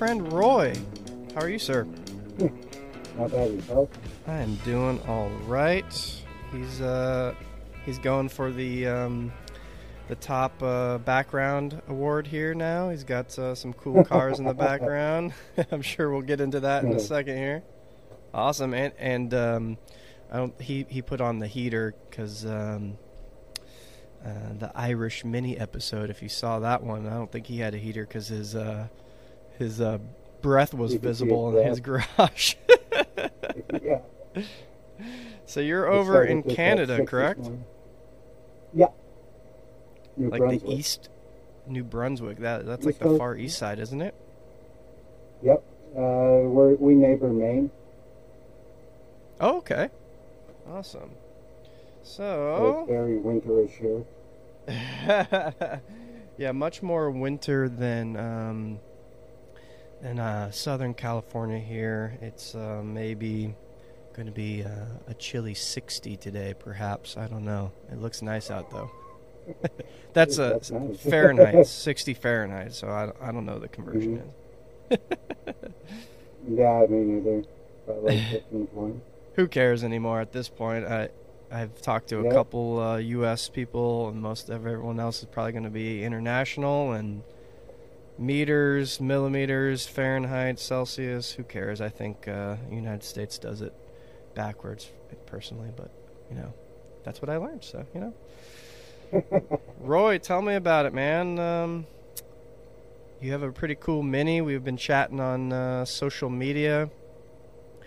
friend Roy. How are you, sir? Not bad yourself. I am doing all right. He's uh he's going for the um the top uh, background award here now. He's got uh, some cool cars in the background. I'm sure we'll get into that in a second here. Awesome, and and um, I don't. He he put on the heater because um, uh, the Irish mini episode. If you saw that one, I don't think he had a heater because his uh, his uh, breath was You could see visible in his garage. yeah. so you're over in Canada, correct? Yeah. New Like Brunswick. the east, New Brunswick. That that's East like the far east side, isn't it? Yep. Uh, we're, we neighbor Maine. Oh, okay. Awesome. So So, it's very winterish here. yeah, much more winter than um, than uh, Southern California here. It's uh, maybe going to be uh, a chilly 60 today, perhaps. I don't know. It looks nice out though. That's a That's nice. Fahrenheit, 60 Fahrenheit. So I, I don't know the conversion Mhm. is. Yeah, I mean, either. About like 15 20. Who cares anymore at this point? I I've talked to a Yep. couple uh, U.S. people, and most of everyone else is probably going to be international and meters, millimeters, Fahrenheit, Celsius. Who cares? I think uh, United States does it backwards, personally, but you know, that's what I learned. So you know, Roy, tell me about it, man. Um, you have a pretty cool mini. We've been chatting on uh, social media.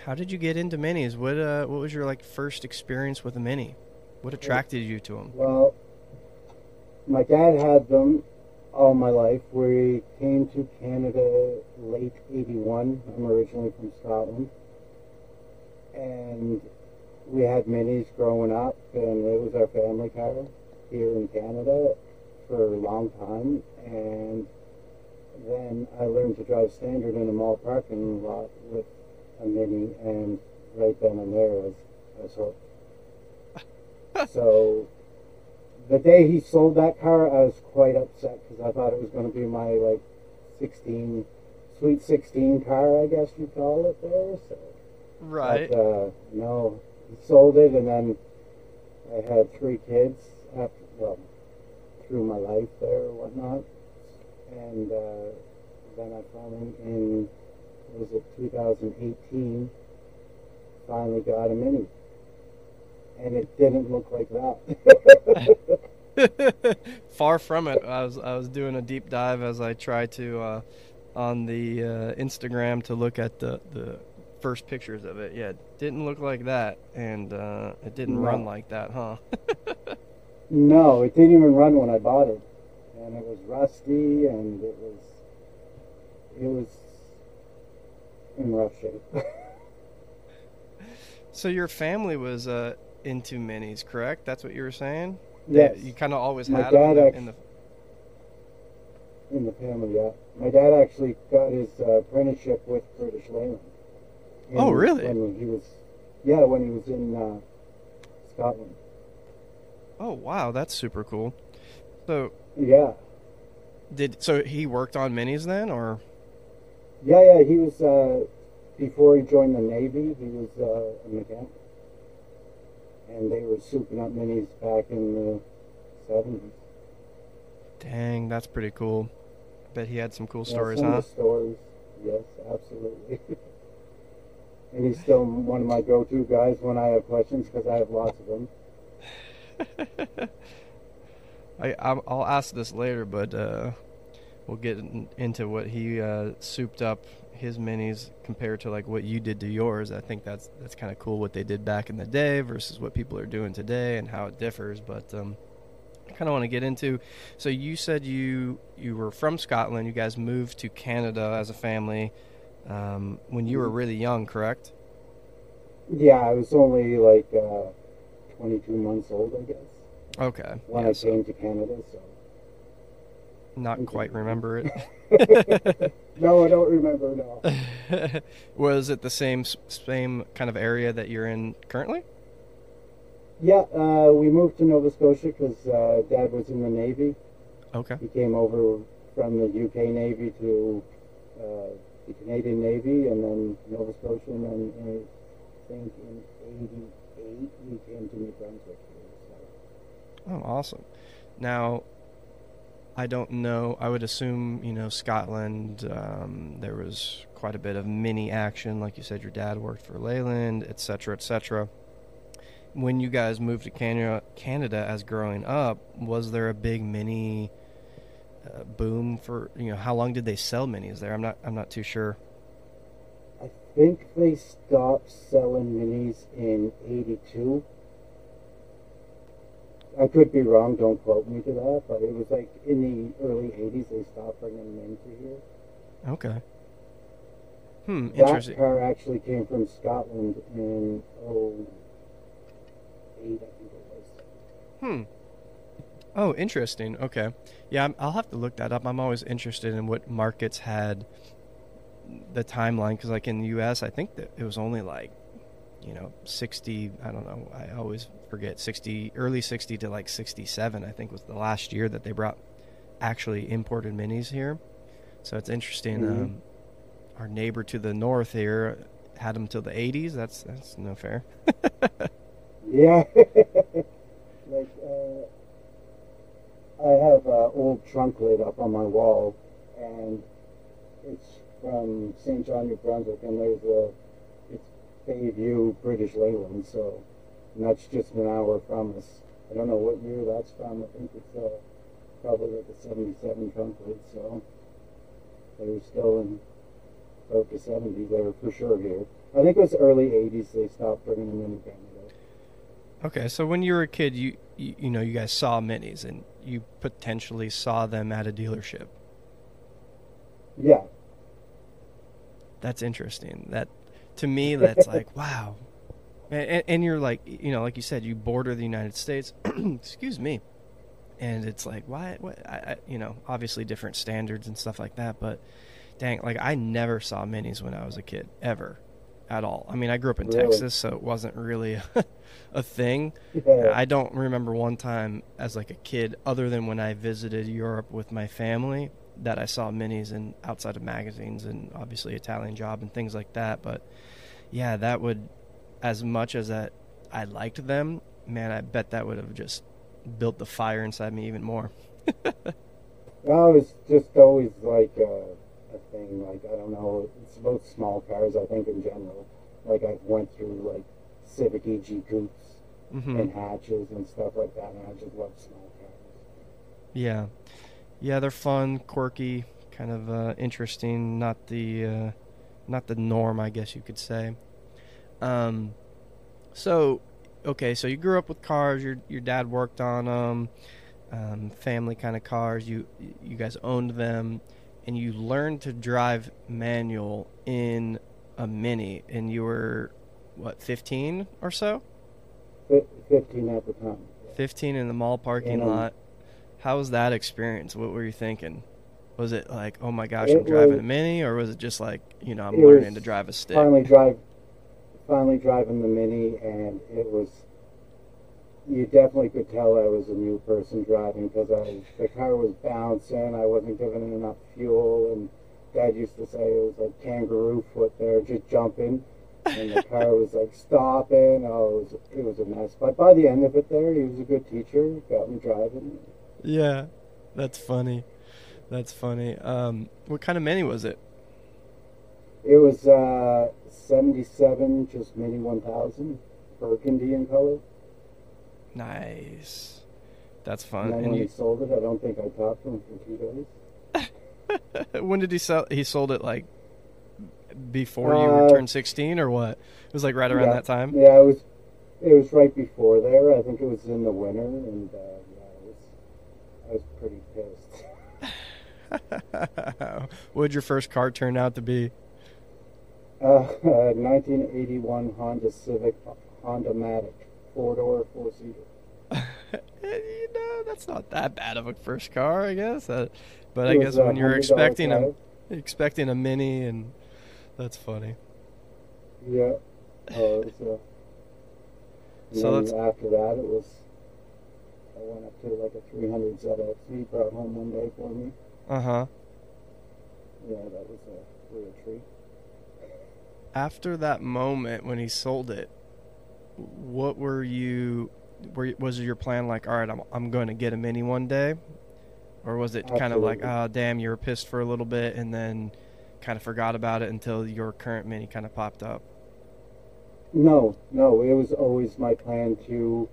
How did you get into minis? What uh, what was your like first experience with a mini? What attracted you to them? Well, my dad had them all my life. We came to Canada late 81. I'm originally from Scotland. And we had minis growing up, and it was our family car here in Canada for a long time. And then I learned to drive standard in a mall parking lot with a mini, and right then and there I was, I was hooked. so the day he sold that car, I was quite upset because I thought it was going to be my like 16, sweet 16 car, I guess you call it there. So, Right. But, uh, no, he sold it, and then I had three kids after, well, through my life there or whatnot. And uh, then I finally, in, was it, 2018, finally got a Mini. And it didn't look like that. Far from it. I was I was doing a deep dive as I tried to uh, on the uh, Instagram to look at the the first pictures of it. Yeah, it didn't look like that, and uh, it didn't No. run like that, huh? no, it didn't even run when I bought it. And it was rusty, and it was, it was in rough shape. so your family was uh, into minis, correct? That's what you were saying. yes. You kind of always My had them dad in, act- in the. In the family, yeah. My dad actually got his uh, apprenticeship with British Leyland. Oh, really? When he was, yeah, when he was in uh, Scotland. Oh wow, that's super cool. So Yeah, did so he worked on minis then, or yeah, yeah. He was uh, before he joined the Navy. He was uh, a mechanic, and they were souping up minis back in the seventies. dang, that's pretty cool. Bet he had some cool Yeah, stories, some huh? stories, yes, absolutely. and he's still one of my go-to guys when I have questions because I have lots of them. I I'll I'll ask this later, but uh, we'll get in, into what he uh, souped up his minis compared to like what you did to yours. I think that's that's kind of cool what they did back in the day versus what people are doing today and how it differs. But um, I kind of want to get into. So you said you you were from Scotland. You guys moved to Canada as a family um, when you were really young, correct? Yeah, I was only like uh, 22 months old, I guess, Okay. when yeah, I so came to Canada. So not quite remember it. no, I don't remember now. was it the same same kind of area that you're in currently? Yeah, uh, we moved to Nova Scotia because uh, Dad was in the Navy. Okay. He came over from the UK Navy to uh, the Canadian Navy, and then Nova Scotia, and then I think in '88 we came to New Brunswick. Here, so. Oh, awesome. Now, I don't know. I would assume, you know, Scotland, um, there was quite a bit of mini action. Like you said, your dad worked for Leyland, et cetera, et cetera. When you guys moved to Canada, Canada as growing up, was there a big mini uh, boom for, you know, how long did they sell minis there? I'm not, I'm not too sure. I think they stopped selling minis in '82. I could be wrong. Don't quote me to that, but it was like in the early '80s they stopped bringing them into here. Okay. Hmm, That interesting. car actually came from Scotland in oh eight, I think it was. Hmm. Oh, interesting. Okay. Yeah, I'll have to look that up. I'm always interested in what markets had the timeline because, like in the U.S., I think that it was only like, you know, 60. I don't know. I always forget 60, early 60 to like 67. I think was the last year that they brought actually imported minis here. So it's interesting. Mhm. Um, our neighbor to the north here had them till the 80s. That's that's no fair. Yeah. like uh, I have an old trunk lid up on my wall, and it's from Saint John, New Brunswick, and there's a Bayview, British Leyland, so and that's just an hour from us. I don't know what year that's from. I think it's uh, probably like the '77 trunk lid, so they were still in about the '70s. They were for sure here. I think it was early '80s they stopped bringing them in Canada. Okay, so when you were a kid, you, you you know you guys saw minis and you potentially saw them at a dealership. Yeah. That's interesting. That to me, that's like wow. And, and you're like, you know, like you said, you border the United States. excuse me. And it's like, why? What? I, I, you know, obviously different standards and stuff like that. But dang, like I never saw minis when I was a kid, ever, at all. I mean, I grew up in Really? Texas, so it wasn't really a thing. Yeah. I don't remember one time as like a kid, other than when I visited Europe with my family, that I saw minis and outside of magazines and obviously Italian Job and things like that. But yeah, that would, as much as that I liked them, man, I bet that would have just built the fire inside me even more. Well, it's just always like a, a thing. Like I don't know. It's about small cars. I think in general. Like I went through like Civic EG coupes hmm and hatches and stuff like that, and I just love small cars. Yeah, yeah, they're fun, quirky, kind of uh, interesting. Not the uh, not the norm, I guess you could say. Um, so okay, so you grew up with cars. Your your dad worked on them, um, family kind of cars. You you guys owned them, and you learned to drive manual in a Mini, and you were what 15 or so? Fifteen at the time. 15 in the mall parking Yeah. lot. How was that experience? What were you thinking? Was it like, oh my gosh, It I'm driving was- a mini, or was it just like, you know, I'm learning to drive a stick? Finally drive. Finally driving the Mini, and it was. You definitely could tell I was a new person driving because I the car was bouncing. I wasn't giving it enough fuel, and Dad used to say it was like kangaroo foot there, just jumping. and the car was like stopping. Oh, it was, it was a mess. But by the end of it, there, he was a good teacher. Got me driving. Yeah, that's funny. That's funny. Um, what kind of mini was it? It was uh, 77, just Mini 1000, burgundy in color. Nice. That's And fun. then And when he sold it, I don't think I talked to him for two days. when did he sell? He sold it like before you Uh, turned 16, or what? It was like right around Yeah. that time. Yeah, it was. It was right before there. I think it was in the winter, and uh, yeah, it was. I was pretty pissed. what did your first car turn out to be? Uh, 1981 Honda Civic, Honda Matic, four door, four seater. you know, that's not that bad of a first car, I guess. Uh, but It I guess when you're expecting a expecting a mini, and that's funny. Yeah. Uh, So then after that, it was. Went up to like a 300 ZX. He brought home one day for me. Uh huh. Yeah, that was a real treat. After that moment when he sold it, what were you? Were was your plan like? All right, I'm I'm going to get a mini one day, or was it kind of like, oh damn, you were pissed for a little bit and then kind of forgot about it until your current mini kind of popped up? No, no, it was always my plan to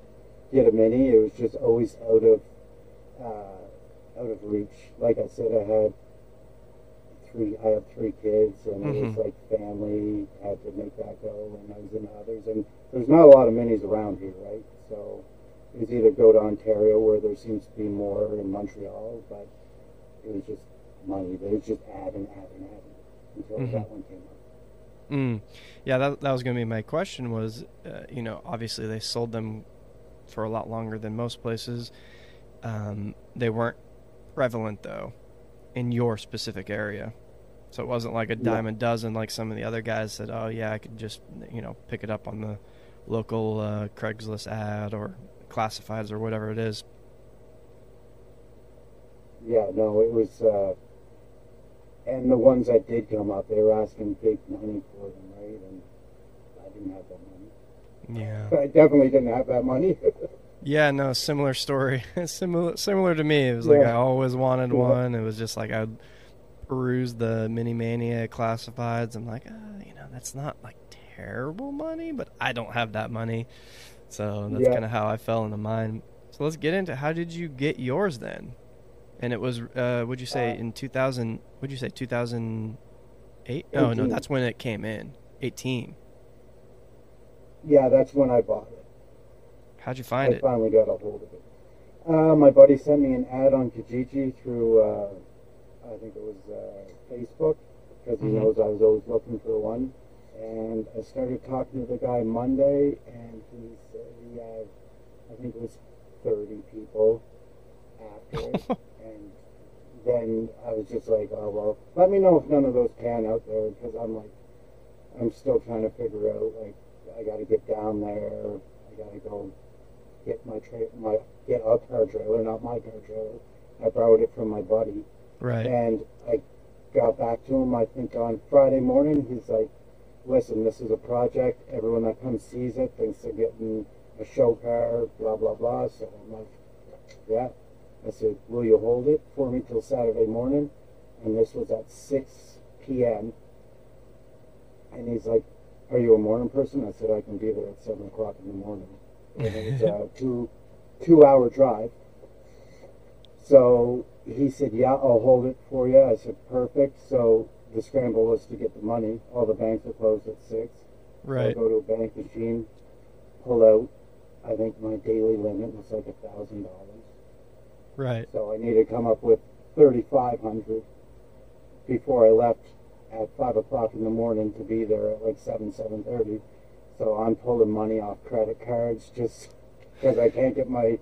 get a mini. It was just always out of uh, out of reach. Like I said, I had three. I have three kids, and it was Mhm. like family had to make that go, and I was in others. And there's not a lot of minis around here, right? So it was either go to Ontario, where there seems to be more, in Montreal, but it was just money. They was just adding, adding, adding until Mhm. that one came up. Mm. Yeah, that that was going to be my question. Was uh, you know obviously they sold them for a lot longer than most places. Um, they weren't prevalent though in your specific area, so it wasn't like a Yeah. dime a dozen like some of the other guys said. Oh yeah, I could just you know pick it up on the local uh, Craigslist ad or classifieds or whatever it is. Yeah, no, it was, uh, and the ones that did come up, they were asking big money for them, right? And I didn't have that money. Yeah. I definitely didn't have that money. Yeah, no, similar story. similar similar to me. It was like Yeah. I always wanted Yeah. one. It was just like I'd peruse the Mini Mania classifieds. I'm like, uh, you know, that's not like terrible money, but I don't have that money. So that's Yeah. kind of how I fell into mine. So let's get into how did you get yours then? And it was, uh, would you say Uh, in 2000? Would you say 2008? Oh no, that's when it came in. 18. Yeah, that's when I bought it. How'd you find I it? I finally got a hold of it. Uh, my buddy sent me an ad on Kijiji through, uh, I think it was uh, Facebook, because he Mhm. knows I was always looking for one. And I started talking to the guy Monday, and he said he had, I think it was 30 people after it. and then I was just like, oh, well, let me know if none of those pan out there, because I'm like, I'm still trying to figure out, like, I got to get down there. I got to go get my tra- my get a car trailer, not my car trailer. I borrowed it from my buddy, Right. and I got back to him. I think on Friday morning, he's like, "Listen, this is a project. Everyone that comes sees it thinks they're getting a show car. Blah blah blah." So I'm like, "Yeah." I said, "Will you hold it for me till Saturday morning?" And this was at 6 p.m. And he's like, "Are you a morning person?" I said, "I can be there at seven o'clock in the morning." And it was a two two hour drive. So he said, "Yeah, I'll hold it for you." I said, "Perfect." So the scramble was to get the money. All the banks are closed at six. So I Right. go to a bank machine, pull out. I think my daily limit was like a thousand dollars. Right. So I needed to come up with thirty five hundred before I left at five o'clock in the morning to be there at like seven seven thirty. So I'm pulling money off credit cards just because I can't get my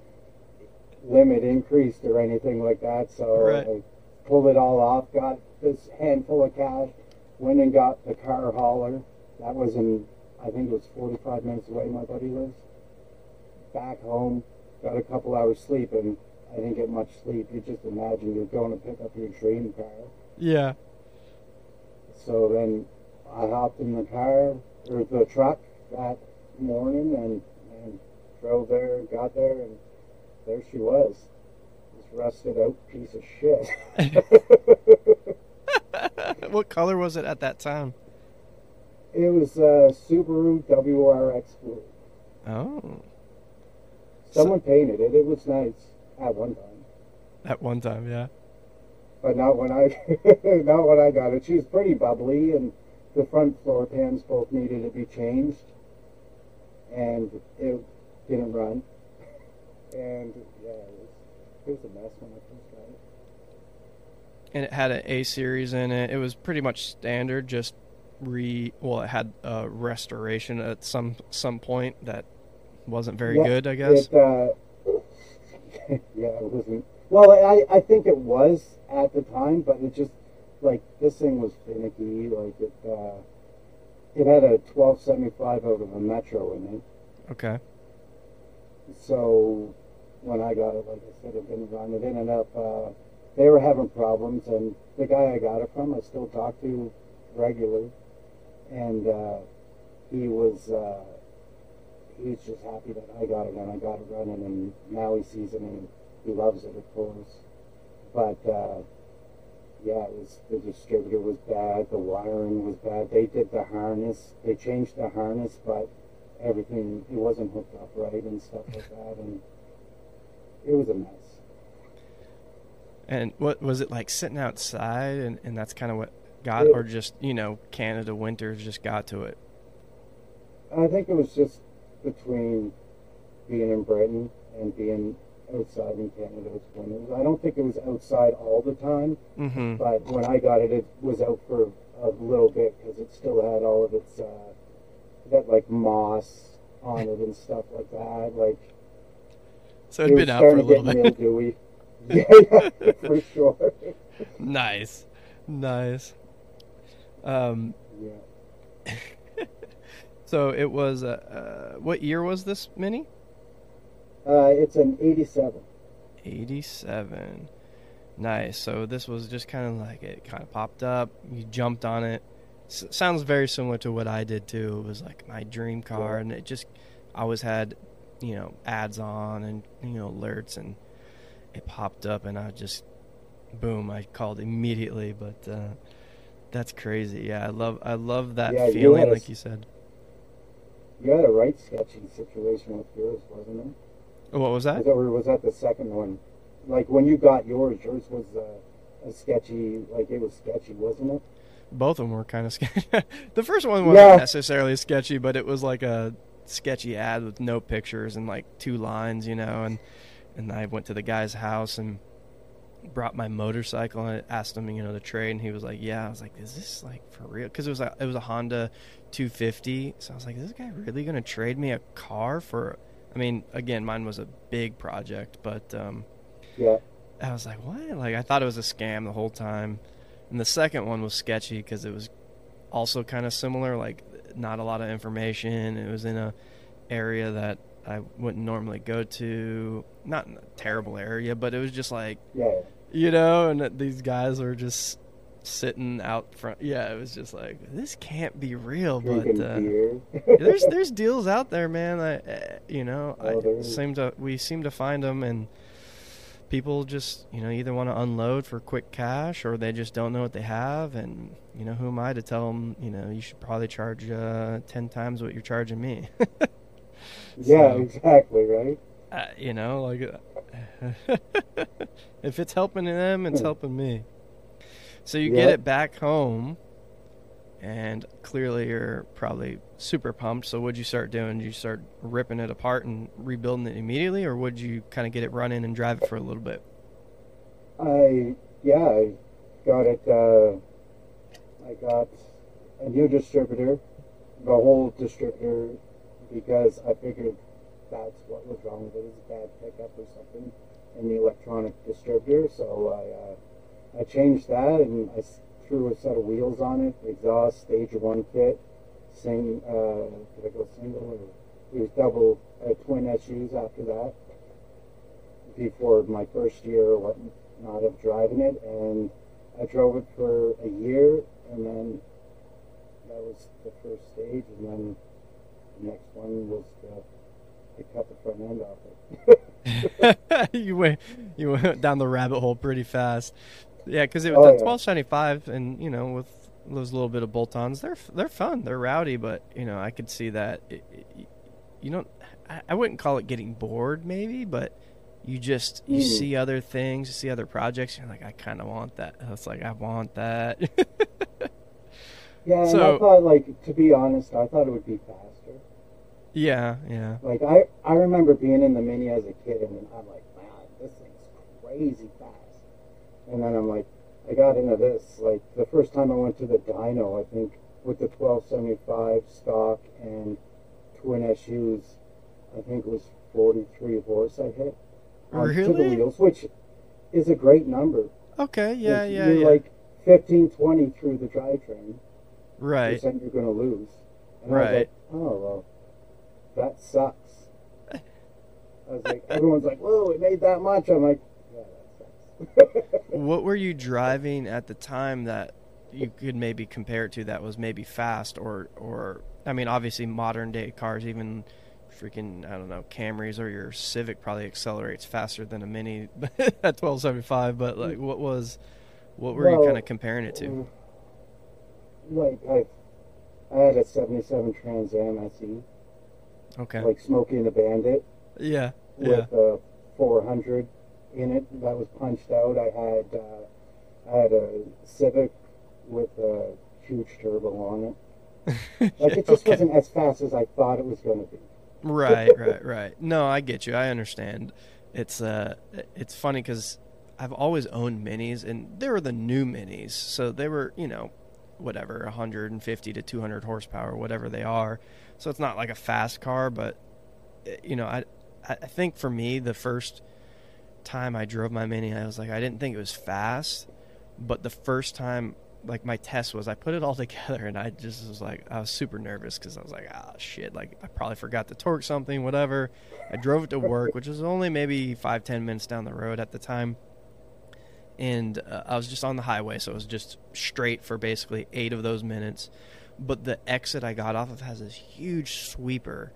limit increased or anything like that. So Right. I pulled it all off, got this handful of cash, went and got the car hauler. That was in I think it was forty five minutes away. My buddy lives. Back home, got a couple hours sleep and I didn't get much sleep. You just imagine you're going to pick up your dream car. Yeah. So then I hopped in the car or the truck that morning and, and drove there, got there, and there she was. This rusted out piece of shit. what color was it at that time? it was a Subaru WRX Blue. Oh, Someone painted it. It was nice at one time. at one time, yeah. But not when I not when I got it. She was pretty bubbly, and the front floor pans both needed to be changed, and it didn't run. And yeah, it was it was a mess when I first got it. And it had an A series in it. It was pretty much standard, just re. Well, it had a restoration at some some point that wasn't very Yeah, good, I guess. It, uh, yeah, it wasn't. Well, I I think it was at the time, but it just like this thing was finicky. Like it uh, it had a twelve seventy five out of a Metro in it. Okay. So when I got it, like I said, it didn't run. It ended up uh, they were having problems, and the guy I got it from, I still talk to regularly, and uh, he was uh, he was just happy that I got it and I got it running, and now he sees it and he loves it, of course. But uh, yeah, it was the distributor was bad, the wiring was bad. They did the harness, they changed the harness, but everything it wasn't hooked up right and stuff like that, and it was a mess. And what was it like sitting outside, and, and that's kind of what got, Yeah. or just you know Canada winters just got to it. I think it was just between being in Britain and being outside in Canada. It's winters. I don't think it was outside all the time, Mm-hmm. but when I got it, it was out for a little bit because it still had all of its uh, that like moss on it and stuff like that. Like So it it'd was been out for a little bit. mildewy. yeah, yeah, for sure. nice, nice. Um, Yeah. so it was. Uh, uh, what year was this mini? Uh, it's an 87. 87. Nice. So this was just kind of like it kind of popped up. You jumped on it. S- sounds very similar to what I did too. It was like my dream car, Yeah. and it just I always had, you know, ads on and you know alerts, and it popped up, and I just boom, I called immediately. But uh, that's crazy. Yeah, I love I love that Yeah, feeling, a like s- you said. You had a right sketchy situation with yours, wasn't it? What was that? Or was that the second one? Like when you got yours, yours was uh, a sketchy, like it was sketchy, wasn't it? Both of them were kind of sketchy. the first one wasn't Yeah. necessarily sketchy, but it was like a sketchy ad with no pictures and like two lines, you know. And and I went to the guy's house and brought my motorcycle and I asked him, you know, to trade, and he was like, "Yeah." I was like, "Is this like for real?" Because it was a, it was a Honda 250, so I was like, "Is this guy really gonna trade me a car for?" I mean, again, mine was a big project, but um, Yeah. I was like, what? Like, I thought it was a scam the whole time. And the second one was sketchy because it was also kind of similar, like, not a lot of information. It was in a area that I wouldn't normally go to. Not in a terrible area, but it was just like, Yeah. you know, and these guys were just sitting out front. Yeah, it was just like, this can't be real, but. Uh, there's there's deals out there, man. I, uh, you know, Oh, I seem to we seem to find them, and people just you know either want to unload for quick cash or they just don't know what they have, and you know who am I to tell them? You know, you should probably charge uh, ten times what you're charging me. yeah, So- exactly, right? uh, you know, like uh, if it's helping them, it's Hmm. helping me. So you get it back home, and clearly you're probably super pumped. So what'd you start doing? Did you start ripping it apart and rebuilding it immediately, or would you kind of get it running and drive it for a little bit? I, yeah, I got it, uh, I got a new distributor, the whole distributor, because I figured that's what was wrong with it, is a bad pickup or something in the electronic distributor, so I, uh, I changed that and I threw a set of wheels on it, exhaust, stage one kit, sing, uh, did I go single or, it was double, uh, twin SUs after that, before my first year or whatnot of driving it, and I drove it for a year, and then that was the first stage, and then the next one was to, to cut the front end off it. you went you went down the rabbit hole pretty fast. Yeah, because it was Oh, yeah. 1275, and you know with those little bit of bolt-ons, they're they're fun, they're rowdy, but you know I could see that it, it, you don't. I, I wouldn't call it getting bored, maybe, but you just you Mm. see other things, you see other projects, you're like, I kind of want that. It's like I want that. yeah, and So- I thought, like, to be honest, I thought it would be faster. yeah, yeah. Like, I, I remember being in the Mini as a kid, and I'm like, man, this thing's crazy fast. And then I'm like, I got into this. Like, the first time I went to the dyno, I think, with the 1275 stock and twin SUs, I think it was 43 horse I hit. Uh, to the wheels, which is a great number. Okay, yeah, yeah, You're yeah. like 15, 20 through the drivetrain. right. Percent you're going to lose. And Right. like, oh, well, that sucks. I was like, everyone's like, whoa, it made that much. I'm like, yeah, that sucks. What were you driving at the time that you could maybe compare it to that was maybe fast or or I mean obviously modern day cars even freaking I don't know Camrys or your Civic probably accelerates faster than a Mini at 1275 but like what was what were Well, you kind of comparing it to? Mm. Like I, I had a '77 Trans Am SE, okay. Like smoking a the Bandit, yeah yeah. with a 400 in it that was punched out. I had uh, I had a Civic with a huge turbo on it. Like it just Okay. wasn't as fast as I thought it was going to be. right right right no i get you i understand it's uh it's funny because i've always owned minis and they were the new minis so they were you know whatever 150 to 200 horsepower whatever they are so it's not like a fast car but uh, you know i I think for me the first time i drove my mini i was like i didn't think it was fast but the first time like my test was I put it all together and I just was like I was super nervous because I was like ah shit like I probably forgot to torque something whatever. I drove it to work which was only maybe five ten minutes down the road at the time. And uh, I was just on the highway so it was just straight for basically eight of those minutes. But the exit I got off of has this huge sweeper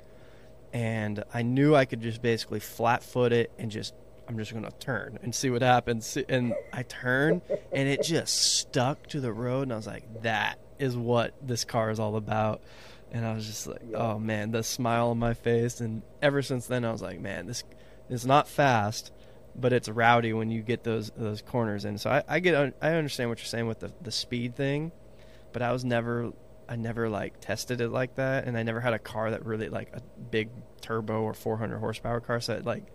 and I knew I could just basically flat foot it and just I'm just gonna turn and see what happens. And I turned and it just stuck to the road, and I was like, that is what this car is all about. And I was just like, oh man, the smile on my face. And ever since then, I was like, man, this is not fast, but it's rowdy when you get those those corners in. So I, I get I understand what you're saying with the the speed thing, but I was never I never like tested it like that, and I never had a car that really like a big turbo or 400 horsepower car. So it like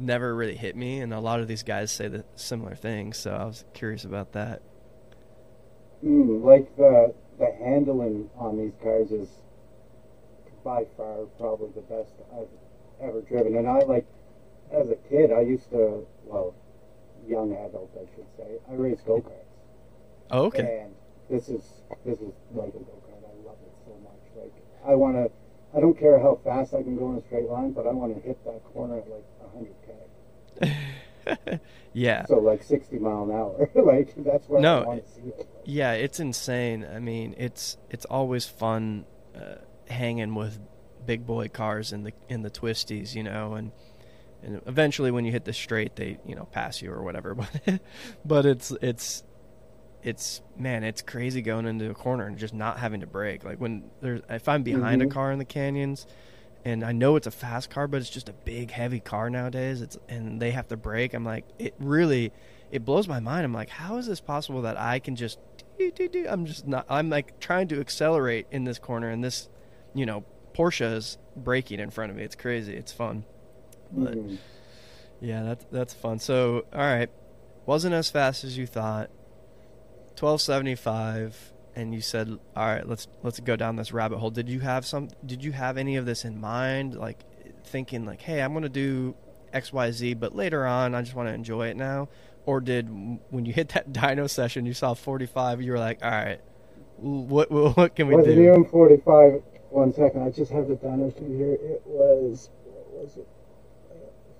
never really hit me. And a lot of these guys say the similar things. So I was curious about that. Mm, like the the handling on these cars is by far probably the best I've ever driven. And I like as a kid I used to well, young adult I should say, I raced go karts. Oh, okay. And this is this is like a go kart. I love it so much. Like I wanna I don't care how fast I can go in a straight line, but I want to hit that corner at like 100k. yeah. So like 60 mile an hour. like that's where No, I want to see. Yeah, it's insane. I mean, it's it's always fun uh, hanging with big boy cars in the in the twisties, you know, and and eventually when you hit the straight, they you know pass you or whatever. But but it's it's it's man, it's crazy going into a corner and just not having to brake. Like when there's if I'm behind Mhm. a car in the canyons. And I know it's a fast car, but it's just a big, heavy car nowadays. It's and they have to brake. I'm like, it really, it blows my mind. I'm like, how is this possible that I can just do, do, do. I'm just not. I'm like trying to accelerate in this corner, and this, you know, Porsche is braking in front of me. It's crazy. It's fun. But Mhm. yeah, that's that's fun. So all right, wasn't as fast as you thought. Twelve seventy five, and you said, all right, let's let's go down this rabbit hole. Did you have some? Did you have any of this in mind? Like thinking like, hey, I'm gonna do X Y Z, but later on, I just want to enjoy it now. Or did when you hit that dyno session, you saw 45, you were like, all right, what what, what can we was it do? even 45? One second, I just have the dyno sheet here. It was, what was it?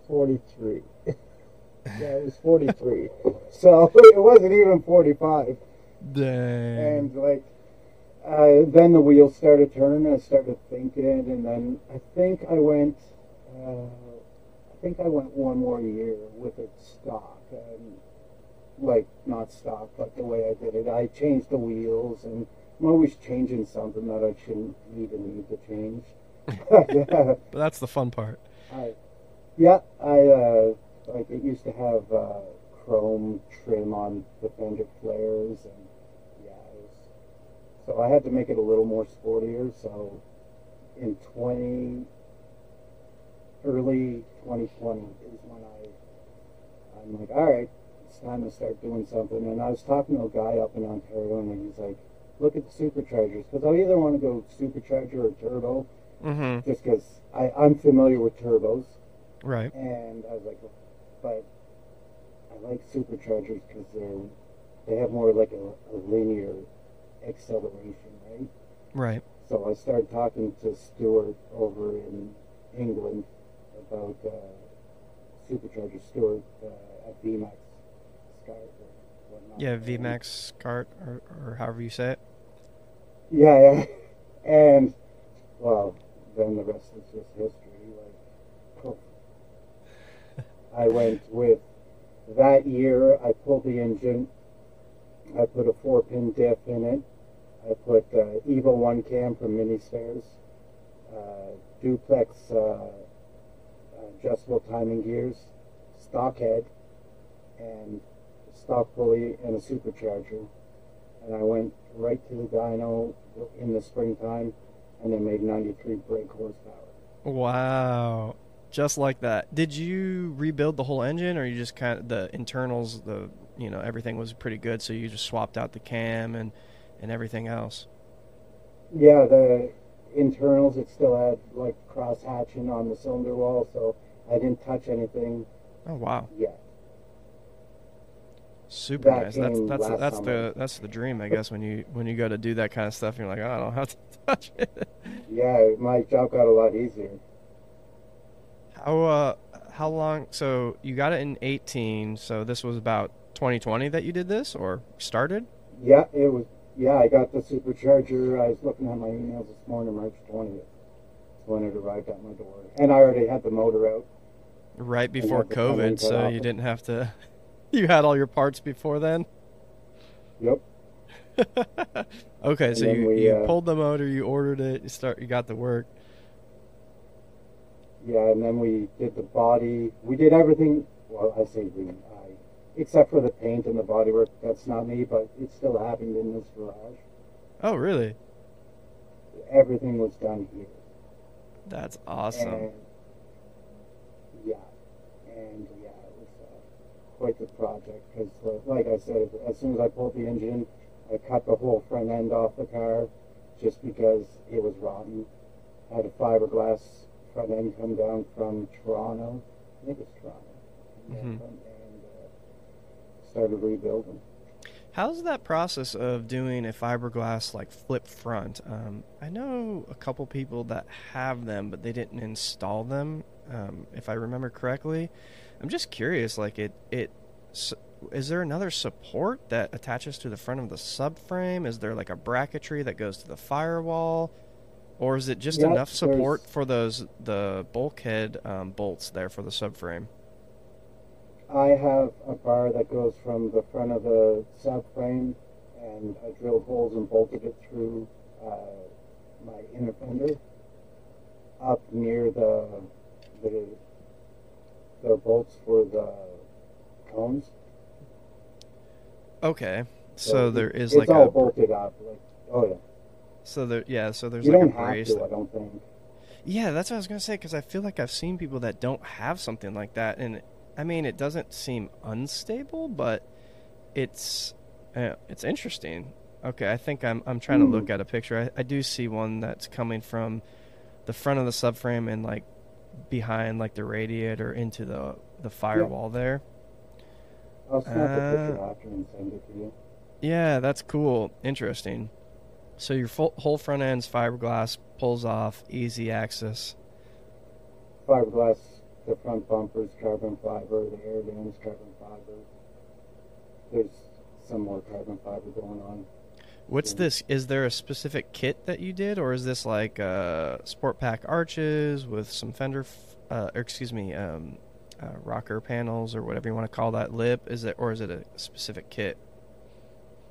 43. yeah, it was 43. so it wasn't even 45. Dang. And like, uh, then the wheels started turning. I started thinking, and then I think I went. Uh, I think I went one more year with it stock, and like not stock, but the way I did it, I changed the wheels, and I'm always changing something that I shouldn't even need to change. But that's the fun part. I, yeah, I uh, like it used to have uh, chrome trim on the fender flares, and yeah, it was, so I had to make it a little more sportier. So in twenty early 2020 is when I I'm like, all right, it's time to start doing something. And I was talking to a guy up in Ontario, and he's like, look at the superchargers because I either want to go supercharger or turbo, Mm-hmm. just because I'm familiar with turbos. Right. And I was like, but I like superchargers because they're they have more like a, a linear acceleration, right? Right. So I started talking to Stuart over in England about uh, supercharger Stuart uh, at VMAX Cart or whatnot. Yeah, VMAX cart or, or however you say it. Yeah, yeah. And, well, then the rest is just history. Like. I went with that year. I pulled the engine. I put a four-pin diff in it. I put uh, Evo One cam from Mini Spares, uh, duplex uh, adjustable timing gears, stock head, and stock pulley and a supercharger. And I went right to the dyno in the springtime, and it made 93 brake horsepower. Wow. Just like that. Did you rebuild the whole engine or you just kind of the internals, the you know, everything was pretty good so you just swapped out the cam and and everything else? Yeah, the internals, it still had like cross hatching on the cylinder wall, so I didn't touch anything Oh wow. Yeah. Super That nice. That's that's that's the that's the dream, I guess, when you when you go to do that kind of stuff you're like, oh, I don't have to touch it. Yeah, my job got a lot easier. How uh how long so you got it in 18, so this was about 2020 that you did this or started? Yeah, it was. Yeah, I got the supercharger. I was looking at my emails this morning, March 20th. That's when it arrived at my door. And I already had the motor out. Right before have the plumbing COVID, so you didn't have to you had all your parts before then? Yep. okay, so you, we, you uh, pulled the motor, you ordered it, you start, you got the work. Yeah, and then we did the body. We did everything. Well, I say we, except for the paint and the bodywork. That's not me, but it still happened in this garage. Oh, really? Everything was done here. That's awesome. And, yeah, and yeah, it was uh, quite the project because, uh, like I said, as soon as I pulled the engine, I cut the whole front end off the car just because it was rotten. I had a fiberglass front end come down from Toronto. I think it's Toronto. Yeah, Mhm. from- and uh, started rebuilding. How's that process of doing a fiberglass like flip front? Um, I know a couple people that have them, but they didn't install them. Um, if I remember correctly, I'm just curious. Like it, it is there another support that attaches to the front of the subframe? Is there like a bracketry that goes to the firewall, or is it just Yeah, enough support for those the bulkhead um, bolts there for the subframe? I have a bar that goes from the front of the subframe, and I drilled holes and bolted it through uh, my inner fender up near the the the bolts for the cones. Okay, so it- there is it's like all a bolted up. Like oh yeah, so there yeah so there's you like don't a have to. that- I don't think. Yeah, that's what I was gonna say because I feel like I've seen people that don't have something like that, and I mean it doesn't seem unstable, but it's uh, it's interesting. Okay, I think I'm I'm trying to Hmm. look at a picture. I, I do see one that's coming from the front of the subframe and like behind like the radiator into the the firewall there. I'll snap a picture Uh, after and send it to you. Yeah, that's cool. Interesting. So your full, whole front end's fiberglass, pulls off, easy access. Fiberglass, the front bumpers, carbon fiber, the air dams, carbon fiber. There's some more carbon fiber going on. What's this? Is there a specific kit that you did, or is this like uh, sport pack arches with some fender, f- uh, or excuse me, um, uh, rocker panels or whatever you want to call that lip? Is it, or is it a specific kit?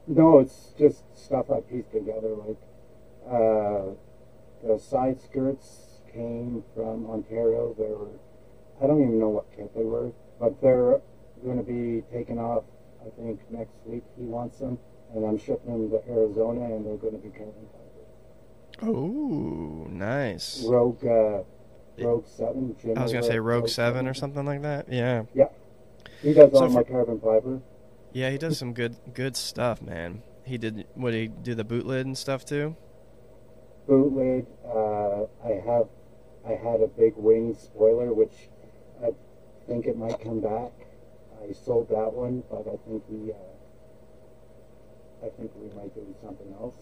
No, it's just stuff I pieced together. Like uh, the side skirts came from Ontario. They were, I don't even know what kit they were, but they're going to be taken off. I think next week he wants them, and I'm shipping them to Arizona, and they're going to be carbon fiber. Oh, nice. Rogue, uh, Rogue Seven. Jim I was gonna say at Rogue Seven or something like that. Yeah, Yeah. He does So all my carbon fiber. yeah, he does some good good stuff, man. He did. Would he do the bootlid and stuff too? bootleg. Uh, I have, I had a big wing spoiler, which think it might come back. I sold that one, but I think we, uh, I think we might do something else.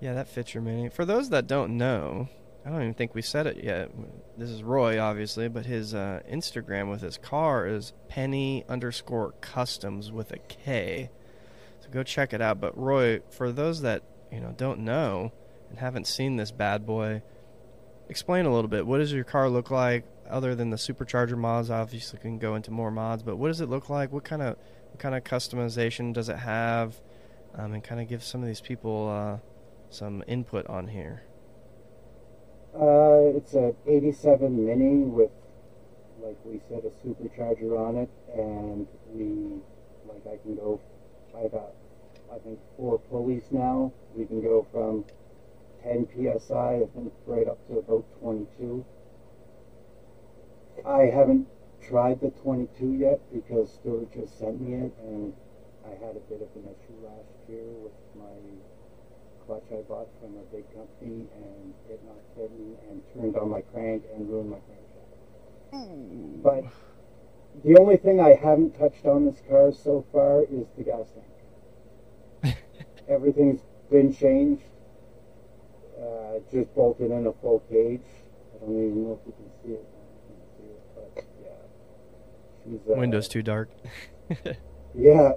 Yeah, that fits your mini. For those that don't know, I don't even think we said it yet. This is Roy, obviously, but his uh, Instagram with his car is penny underscore customs with a K. So go check it out. But Roy, for those that you know don't know and haven't seen this bad boy, explain a little bit. What does your car look like? Other than the supercharger mods, obviously can go into more mods. But what does it look like? What kind of what kind of customization does it have? Um, and kind of give some of these people uh, some input on here. Uh, it's a 87 Mini with, like we said, a supercharger on it, and we, like, I can go. I got, I think, four pulleys now. We can go from 10 psi, I think, right up to about 22. I haven't tried the 22 yet because Stuart just sent me it, and I had a bit of an issue last year with my clutch I bought from a big company, and it not fitting and turned on my crank and ruined my crankshaft. But the only thing I haven't touched on this car so far is the gas tank. Everything's been changed. Uh, just bolted in a full cage. I don't even know if you can see it. You can see it, but She's, uh, Windows too dark. Yeah,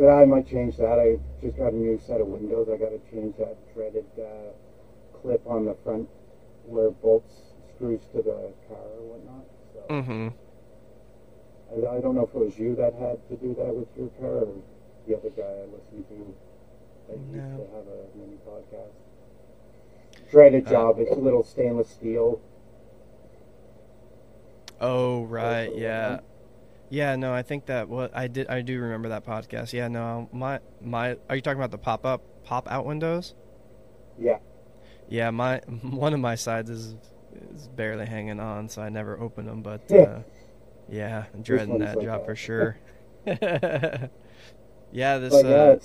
I might change that. I just got a new set of windows. I got to change that dreaded uh, clip on the front where bolts screws to the car or whatnot. So mm-hmm. I, I don't know if it was you that had to do that with your car or the other guy I listened to that used to have a mini podcast. Dreaded Uh, job. It's a little stainless steel. Oh right, yeah, yeah. No, I think that what I did. I do remember that podcast. Yeah, no, my my. Are you talking about the pop up, pop out windows? Yeah. Yeah, my one of my sides is is barely hanging on, so I never open them. But Yeah. uh, yeah, I'm dreading that like job that. for sure. yeah, this uh,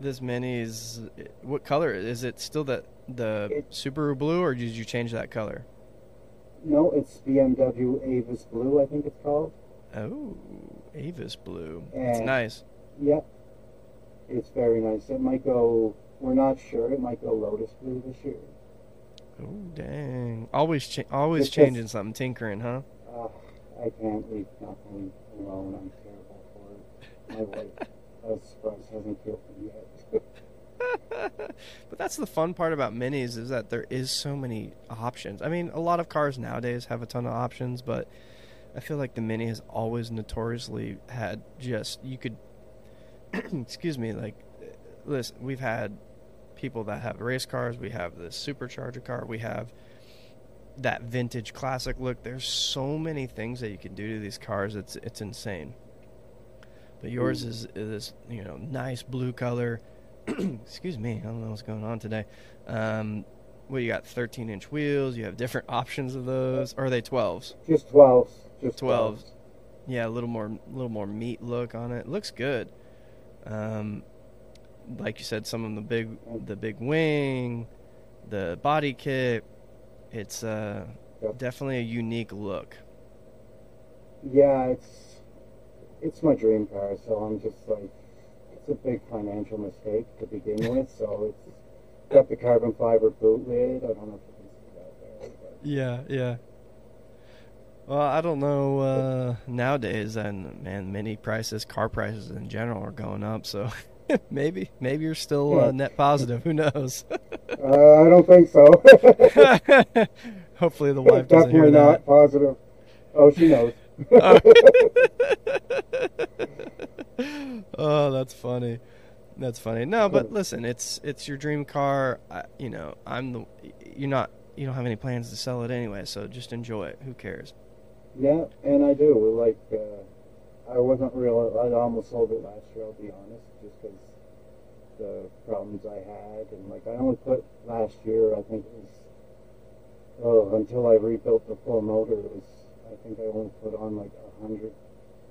this mini is what color is it? Still the the Subaru blue, or did you change that color? No, it's BMW Avus Blue. I think it's called. Oh, Avus blue. It's nice. Yep. It's very nice. It might go, we're not sure, it might go Lotus Blue this year. Oh dang! Always, cha- always It's just- changing something, tinkering, huh? Uh, I can't leave nothing alone. I'm terrible for it. My wife, I was surprised, hasn't killed me yet. but that's the fun part about minis is that there is so many options. I mean, a lot of cars nowadays have a ton of options, but I feel like the mini has always notoriously had just you could excuse me, like listen, we've had people that have race cars, we have the supercharger car, we have that vintage classic look. There's so many things that you can do to these cars. It's it's insane. But yours Mm. is, is this you know nice blue color. Excuse me, I don't know what's going on today. Um, well, you got 13 inch wheels. You have different options of those. Or are they 12s? Just 12s. Just 12s. Yeah, a little more, a little more meat look on it. Looks good. Um, like you said, some of the big, the big wing, the body kit. It's uh, Yep. definitely a unique look. Yeah, it's, it's my dream car, so I'm just like, it's a big financial mistake to begin with, so it's got the carbon fiber boot lid. I don't know if you can see that there. Yeah, yeah. Well, I don't know uh, nowadays, and man, many prices, car prices in general, are going up. So maybe, maybe you're still uh, net positive. Who knows? Uh, I don't think so. Hopefully, the wife doesn't hear Definitely not that. positive. Oh, she knows. oh, that's funny. That's funny. No, but listen, it's it's your dream car. I, you know, I'm the. You're not. You don't have any plans to sell it anyway, so just enjoy it. Who cares? Yeah, and I do. Like, uh, I wasn't real. I almost sold it last year. I'll be honest, just because the problems I had, and like I only put last year. I think it was oh until I rebuilt the full motor. It was I think I only put on like a hundred,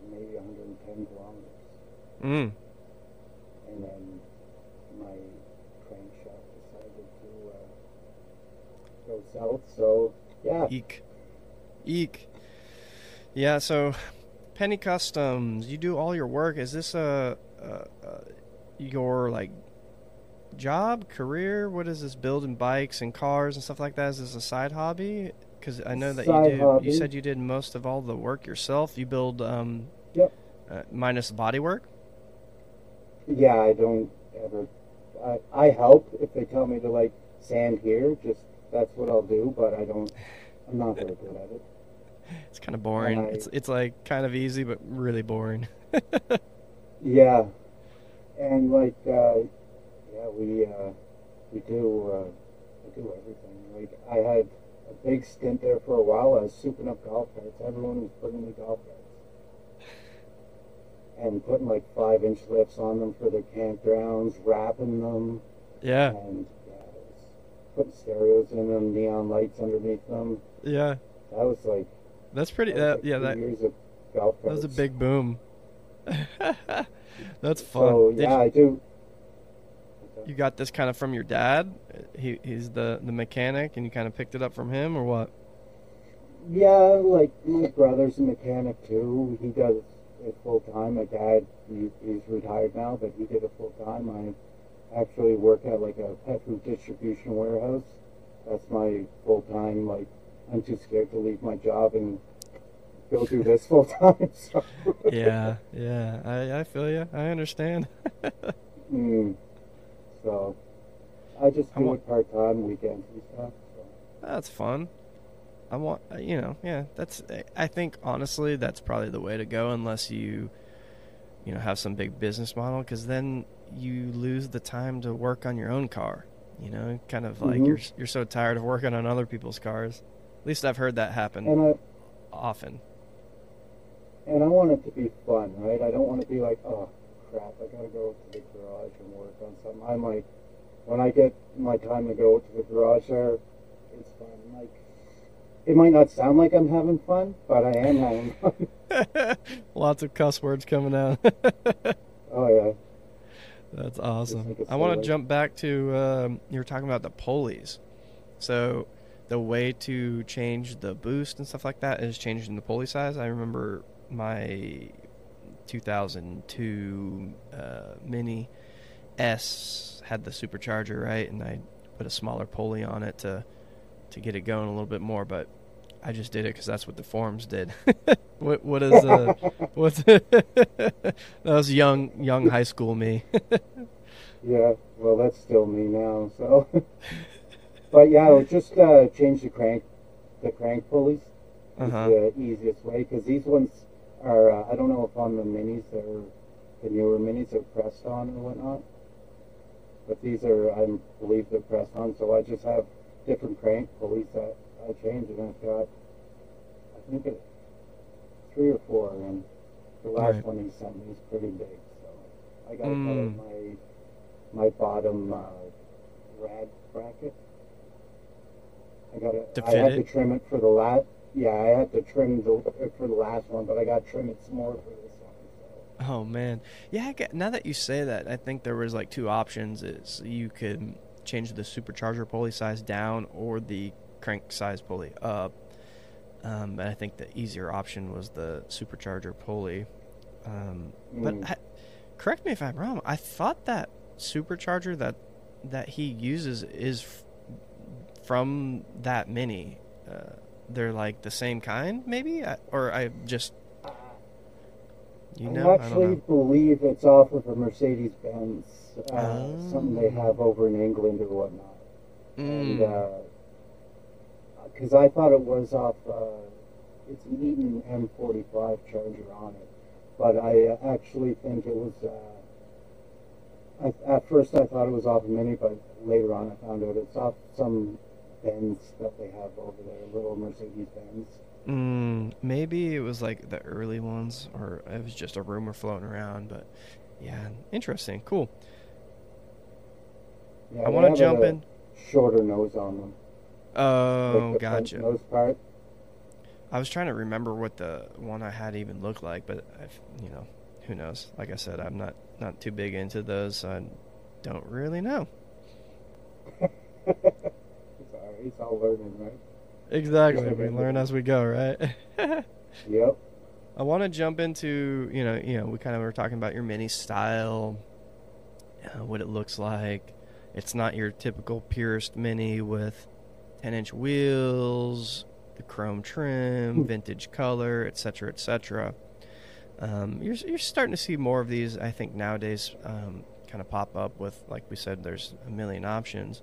maybe 110 kilometers, Mm. and then my crankshaft decided to uh, go south. So yeah, Eek. Eek. Yeah, so Penny Kustoms, you do all your work. Is this a, a, a your like job, career? What is this? Building bikes and cars and stuff like that? Is this a side hobby? Because I know that you do. hobby. You said you did most of all the work yourself. You build, um, Yep. uh, minus body work. Yeah, I don't ever. I, I help if they tell me to like sand here. Just that's what I'll do. But I don't. I'm not very good at it. It's kind of boring. I- It's it's like kind of easy, but really boring. Yeah, and like uh, yeah, we uh, we do uh, we do everything. Like I had a big stint there for a while. I was souping up golf carts. Everyone was putting me golf carts. And putting like five inch lifts on them for the campgrounds, wrapping them, Yeah, and yeah, putting stereos in them, neon lights underneath them. yeah. That was like, That's pretty. that That, like yeah, that years of golf that was a big boom. That's fun. So Did yeah, you- I do. You got this kind of from your dad. He he's the the mechanic, and you kind of picked it up from him, or what? Yeah, like my brother's a mechanic too. He does it full time. My dad, he, he's retired now, but he did it full time. I actually work at like a pet food distribution warehouse. That's my full time. Like I'm too scared to leave my job and go do this full time. So. Yeah, yeah. I I feel you. I understand. Mm. So I just do it part time, weekends and stuff. So. That's fun. I want, uh, you know, yeah. That's. I think honestly, that's probably the way to go, unless you, you know, have some big business model, because then you lose the time to work on your own car. You know, kind of like Mhm. you're you're so tired of working on other people's cars. At least I've heard that happen And I often. And I want it to be fun, right? I don't want to be like, oh crap, I gotta go to the garage and work on something. I'm like, when I get my time to go to the garage there, it's fun. Like, it might not sound like I'm having fun, but I am having fun. Lots of cuss words coming out. oh yeah. That's awesome. like I want to jump back to um, you were talking about the pulleys. So the way to change the boost and stuff like that is changing the pulley size. I remember my 2002 uh, Mini S had the supercharger, right? And I put a smaller pulley on it to to get it going a little bit more, but I just did it because that's what the forums did. what what is uh what's that was young young high school me. Yeah. Well, that's still me now. So, but yeah, just uh, change the crank, the crank pulleys. is Uh-huh. the easiest way because these ones are uh, I don't know if on the minis they're the newer minis are pressed on or whatnot, but these are I believe they're pressed on. So I just have different crank pulleys that I change, and I've got I think it, three or four, and the last Right. one he sent me is pretty big, so I got to Mm. my my bottom uh, rad bracket. I got to. I had it? to trim it for the last. Yeah, I had to trim the for the last one, but I got to trim it some more for this one. So. Oh man, yeah. I now that you say that, I think there was like two options: is you could change the supercharger pulley size down or the crank size pulley up. Um, and I think the easier option was the supercharger pulley. Um, but Mm. I, correct me if I'm wrong. I thought that supercharger that that he uses is f- from that mini. Uh, they're like the same kind, maybe, I, or I just you know, I I don't actually know. believe it's off of a Mercedes Benz, uh, Oh. something they have over in England or whatnot. And Mm. because I thought it was off, uh, it's an Eaton M45 charger on it, but I uh, actually think it was. Uh, I, at first, I thought it was off a Mini, but later on, I found out it's off some Benz that they have over there, little Mercedes Benz. Mm, maybe it was like the early ones, or it was just a rumor floating around. But yeah, interesting, cool. Yeah, I want to jump in. Shorter nose on them. Oh, like the gotcha. Nose part. I was trying to remember what the one I had even looked like, but I've, you know, who knows? Like I said, I'm not not too big into those, so I don't really know. it's all, it's all learning, right? Exactly, we learn as we go, right? Yep. I want to jump into you know you know we kind of were talking about your mini style, uh, what it looks like. It's not your typical purist mini with 10 inch wheels, the chrome trim, vintage color, etc., etc. Um, you're, you're starting to see more of these, I think, nowadays um, kind of pop up with, like we said, there's a million options.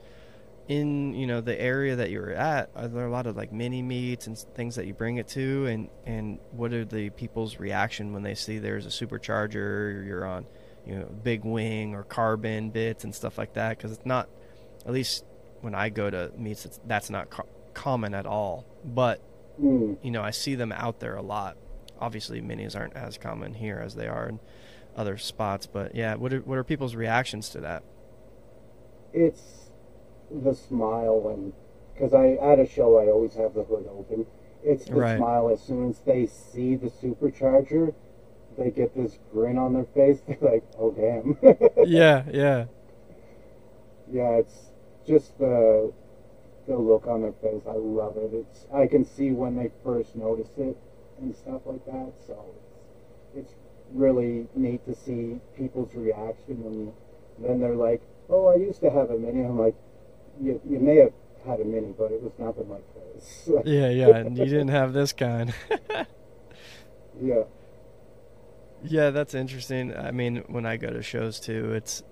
In you know the area that you're at, are there a lot of like mini meets and things that you bring it to, and and what are the people's reaction when they see there's a supercharger, you're on, you know, big wing or carbon bits and stuff like that? Because it's not, at least when I go to meets, that's not co- common at all. But Mm. you know, I see them out there a lot. Obviously, minis aren't as common here as they are in other spots. But yeah, what are what are people's reactions to that? It's the smile when, because I at a show I always have the hood open. It's the Right. smile as soon as they see the supercharger, they get this grin on their face. They're like, "Oh damn!" yeah, yeah, yeah, it's just the the look on their face. I love it. It's I can see when they first notice it and stuff like that. So it's it's really neat to see people's reaction and then they're like, "Oh, I used to have a mini." I'm like, "You you may have had a mini, but it was nothing like this." yeah, yeah. And you didn't have this kind. yeah. Yeah, that's interesting. I mean, when I go to shows too, it's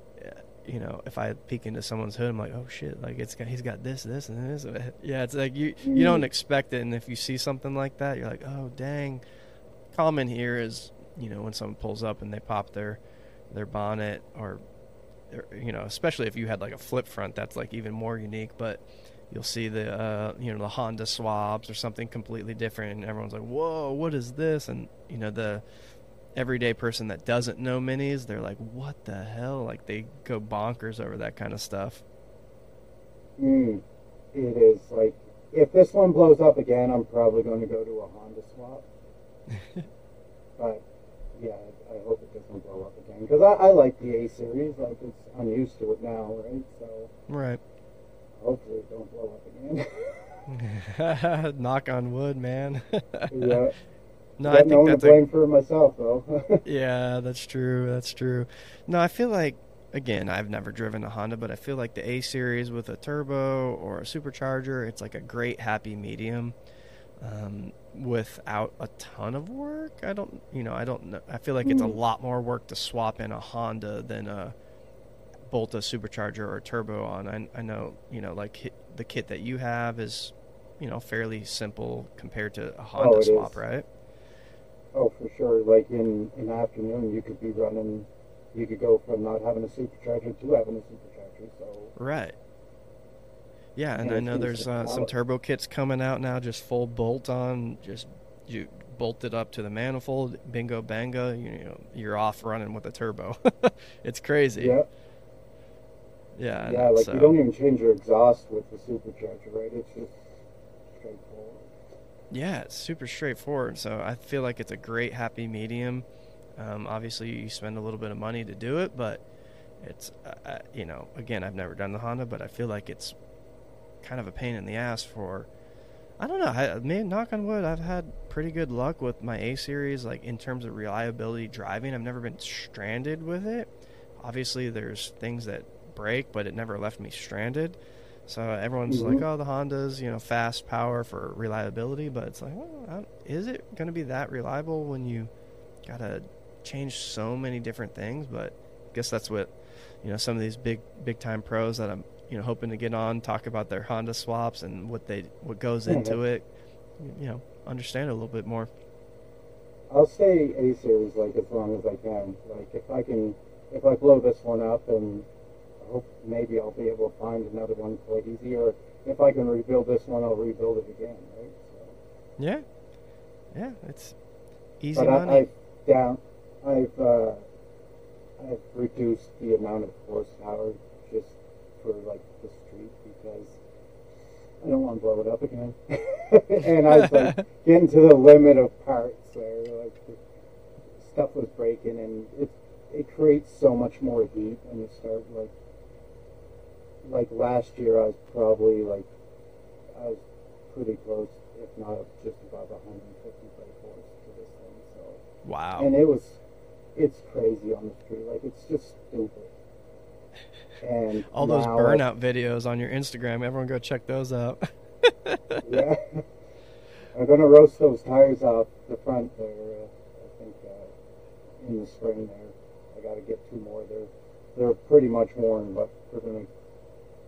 you know, if I peek into someone's hood, I'm like, oh shit, like it's got he's got this, this, and this. Yeah, it's like you you don't expect it, and if you see something like that, you're like, oh dang. Common here is you know when someone pulls up and they pop their their bonnet or or, you know especially if you had like a flip front that's like even more unique but you'll see the uh, you know the honda swaps or something completely different and everyone's like whoa what is this and you know the everyday person that doesn't know minis they're like what the hell like they go bonkers over that kind of stuff Mm, it is like if this one blows up again, I'm probably going to go to a Honda swap. but yeah, I, I hope it doesn't blow up again because I, I like the A series. Like it's I'm used to it now, right? So right hopefully it don't blow up again. knock on wood man yeah, no got i think one to that's a blame for myself though. Yeah, that's true. That's true. No, I feel like again, I've never driven a Honda, but I feel like the A series with a turbo or a supercharger, it's like a great happy medium. Um, without a ton of work, I don't, you know, I don't know. I feel like it's a Hmm. lot more work to swap in a Honda than a bolt a supercharger or a turbo on. I, I know, you know, like the kit that you have is, you know, fairly simple compared to a Honda Oh, swap, is. right? Oh, for sure. Like in an afternoon, you could be running. You could go from not having a supercharger to having a supercharger. So Right. Yeah, and Yeah, I know there's uh, some turbo kits coming out now, just full bolt on, just you bolt it up to the manifold, bingo banga, you know, you're off running with a turbo. it's crazy. yeah, Yeah. yeah. Like so- you don't even change your exhaust with the supercharger, right? It's just straightforward. Yeah, it's super straightforward. So I feel like it's a great happy medium. Um, obviously, you spend a little bit of money to do it, but it's, uh, uh, you know, again, I've never done the Honda, but I feel like it's kind of a pain in the ass for. I don't know. I, maybe knock on wood, I've had pretty good luck with my A series, like in terms of reliability driving. I've never been stranded with it. Obviously, there's things that break, but it never left me stranded. So everyone's like, Mhm. "Oh, the Honda's, you know, fast power for reliability," but it's like, well, is it going to be that reliable when you gotta change so many different things? But I guess that's what you know some of these big big time pros that I'm you know hoping to get on talk about their Honda swaps and what they what goes into it. You know, understand a little bit more. I'll stay A series like as long as I can. Like if I can, if I blow this one up, and hope maybe I'll be able to find another one quite easy. Or if I can rebuild this one, I'll rebuild it again. Right. So, Yeah, yeah, it's easy but money. I, I've down, I've uh, I've reduced the amount of horsepower just for like the street because I don't want to blow it up again. and I was like getting to the limit of parts there. Like the stuff was breaking, and it it creates so much more heat and you start like like last year. I was probably like I was pretty close, if not just above 150 brake horse to this thing. So wow. and it was it's crazy on the street. Like it's just stupid. And All those now, burnout videos on your Instagram, everyone go check those out. Yeah. I'm gonna roast those tires off the front there. Uh, I think uh, in the spring there. I got to get two more. They're they're pretty much worn, but we're gonna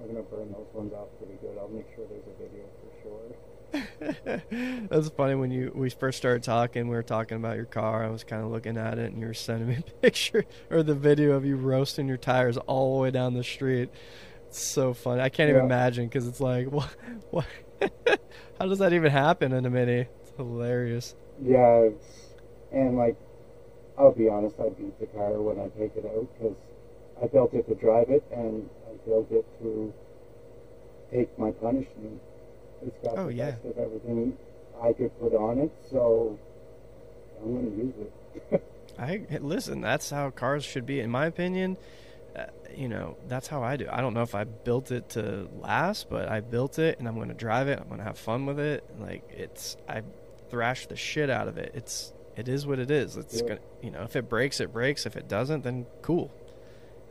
we're gonna burn those ones off pretty good. I'll make sure there's a video for sure. That's funny when you we first started talking. We were talking about your car. I was kind of looking at it, and you were sending me a picture or the video of you roasting your tires all the way down the street. It's so funny. I can't even imagine because it's like, what, what? How does that even happen in a mini? It's hilarious. Yeah, it's, and like I'll be honest, I beat the car when I take it out because I built it to drive it, and Built it to take my punishment. It's got Oh, the yeah. best of everything I could put on it, so I'm gonna use it. I listen. That's how cars should be, in my opinion. Uh, you know, that's how I do. I don't know if I built it to last, but I built it, and I'm going to drive it. I'm going to have fun with it. Like it's, I thrash the shit out of it. It's, it is what it is. It's Yeah. gonna, you know, if it breaks, it breaks. If it doesn't, then cool.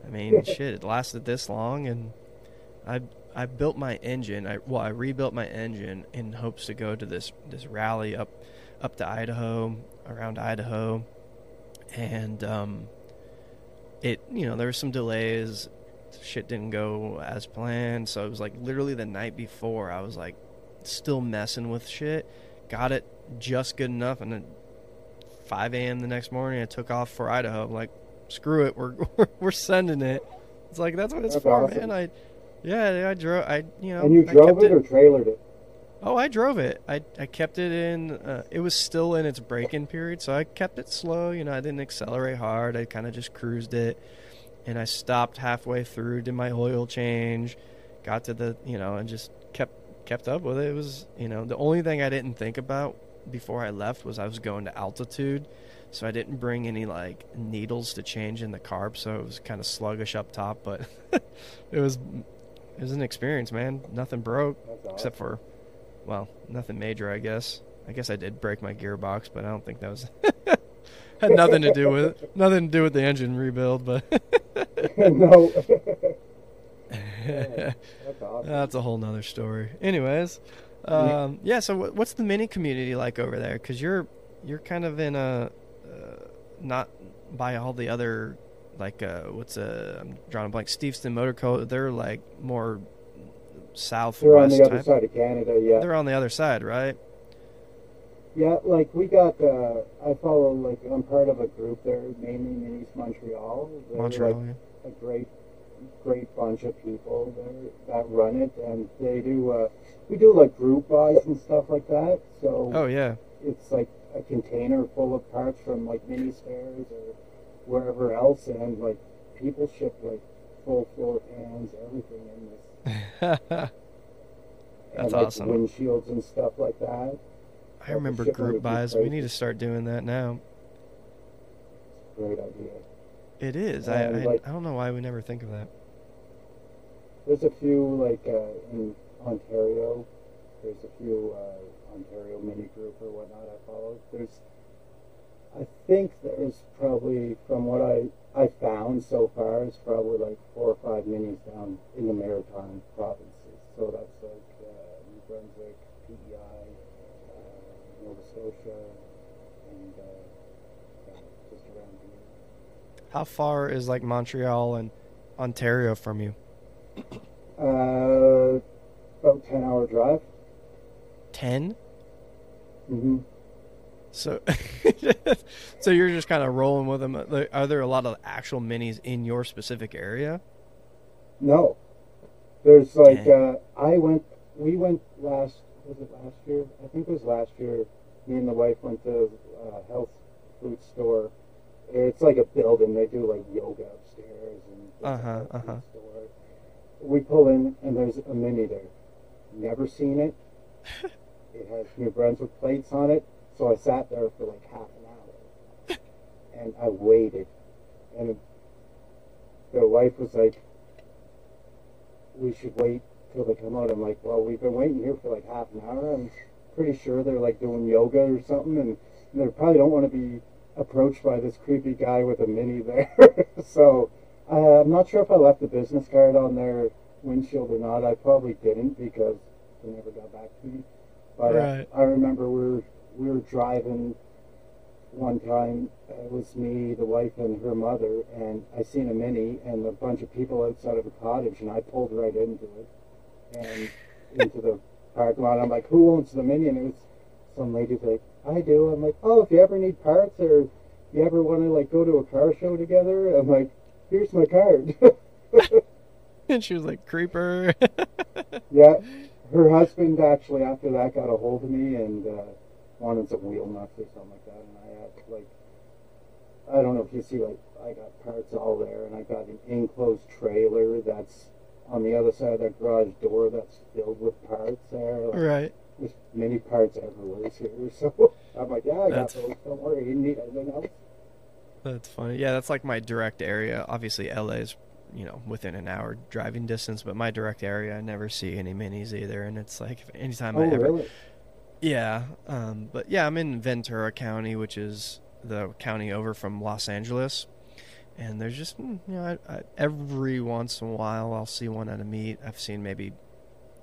I mean, shit, it lasted this long, and I, I built my engine. I well, I rebuilt my engine in hopes to go to this this rally up, up to Idaho, around Idaho. And um, it you know there were some delays. Shit didn't go as planned. So it was like literally the night before i was like still messing with shit. Got it just good enough and then 5 a.m the next morning i took off for idaho. I'm like screw it we're we're sending it it's like that's what it's That's for awesome. man i yeah i drove i you know and you I drove kept it or trailered it? Oh, I drove it. I, I kept it in. Uh, it was still in its break-in period, so I kept it slow. You know, I didn't accelerate hard. I kind of just cruised it, and I stopped halfway through, did my oil change, got to the you know, and just kept kept up with it. It was you know the only thing I didn't think about before I left was I was going to altitude, so I didn't bring any like needles to change in the carb, so it was kind of sluggish up top. But it was it was an experience, man. Nothing broke awesome. except for well, nothing major, I guess. I guess I did break my gearbox, but I don't think that was had nothing to do with it. Nothing to do with the engine rebuild, but no. That's awesome. that's a whole nother story. Anyways, um, yeah. So, what, what's the mini community like over there? Because you're you're kind of in a not by all the other like uh, what's a I'm drawing a blank. Steveston Motor Co. They're like more southwest. They're on the other side of Canada, yeah. They're on the other side, right? Yeah, like we got. Uh, I follow like I'm part of a group there, mainly in East Montreal. They're Montreal. like yeah. a great, great bunch of people there that run it, and they do. Uh, we do like group buys and stuff like that. So Oh yeah. it's like a container full of parts from like mini spares or wherever else, and like people ship like full floor pans, everything in this. That's and, like, awesome. Windshields and stuff like that. I remember group buys. We need to start doing that now. Great idea. It is. I, I, like- I don't know why we never think of that. There's a few like uh, in Ontario. There's a few uh, Ontario mini group or whatnot I follow. There's, I think there's probably from what I I found so far is probably like four or five minis down in the maritime provinces. So that's like uh, New Brunswick, PEI, uh, Nova Scotia, and uh, yeah, just around here. How far is like Montreal and Ontario from you? Uh, about ten hour drive. Ten. Mm-hmm. So, so you're just kind of rolling with them. Are there a lot of actual minis in your specific area? No. There's like uh, I went we went last was it last year? I think it was last year. Me and the wife went to a health food store. It's like a building. They do like yoga upstairs and Uh-huh, uh-huh. store. We pull in and there's a mini there. Never seen it. it has New Brunswick plates on it. So I sat there for like half an hour. and I waited. And the wife was like, we should wait till they come out. I'm like, well, we've been waiting here for like half an hour. I'm pretty sure they're like doing yoga or something, and they probably don't want to be approached by this creepy guy with a mini there. so Uh, I'm not sure if I left the business card on their windshield or not. I probably didn't because they never got back to me. But uh, Right. I remember we were we were driving one time. It was me, the wife, and her mother, and I seen a mini and a bunch of people outside of a cottage, and I pulled right into it and into the parking lot. I'm like, "Who owns the mini?" And it was some lady's like, "I do." I'm like, "Oh, if you ever need parts or you ever want to like go to a car show together?" I'm like, "Here's my card." And she was like, "Creeper." yeah, her husband actually after that got a hold of me and uh, wanted some wheel nuts or something like that, and I had like, I don't know if you see like I got parts all there, and I got an enclosed trailer that's on the other side of that garage door that's filled with parts there. Like, right. There's many parts everywhere here, so I'm like, yeah, I got That's- those. Don't worry, you need anything else? That's funny. Yeah, that's like my direct area. Obviously, LA is, you know, within an hour driving distance, but my direct area, I never see any minis either. And it's like, anytime oh, I ever. really? Yeah. Um, but yeah, I'm in Ventura County, which is the county over from Los Angeles. And there's just, mm, you know, I, I, every once in a while I'll see one at a meet. I've seen maybe,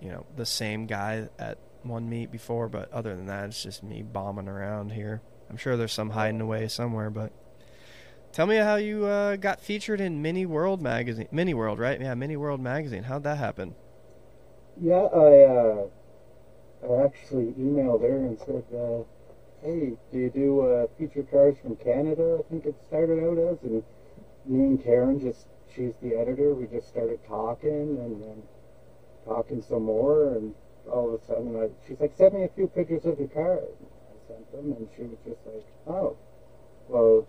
you know, the same guy at one meet before, but other than that, it's just me bombing around here. I'm sure there's some hiding away somewhere, but tell me how you uh, got featured in Mini World magazine. Mini World, right? Yeah, Mini World magazine. How'd that happen? Yeah, I uh, I actually emailed her and said, uh, "Hey, do you do uh, feature cars from Canada?" I think it started out as, and me and Karen just she's the editor. We just started talking and then talking some more, and all of a sudden, I, she's like, "Send me a few pictures of your car." And I sent them, and she was just like, "Oh, well,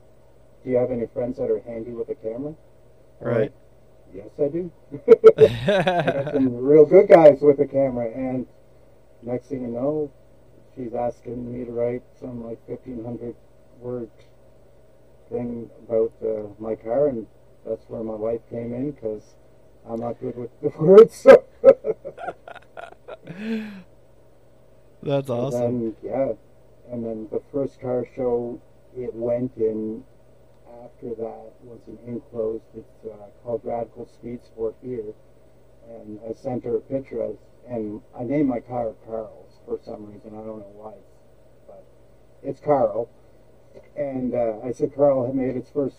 do you have any friends that are handy with a camera?" I'm Right. like, yes, I do. I got some real good guys with a camera, and next thing you know, she's asking me to write some like fifteen hundred word thing about uh, my car, and that's where my wife came in because I'm not good with the words. So. That's awesome. And then, yeah, and then the first car show it went in after that was an enclosed. It's uh, called Radical Speed Sport here, and I sent her a picture of, and I named my car Carl's for some reason. I don't know why, but it's Carl. And uh, I said Carl had made its first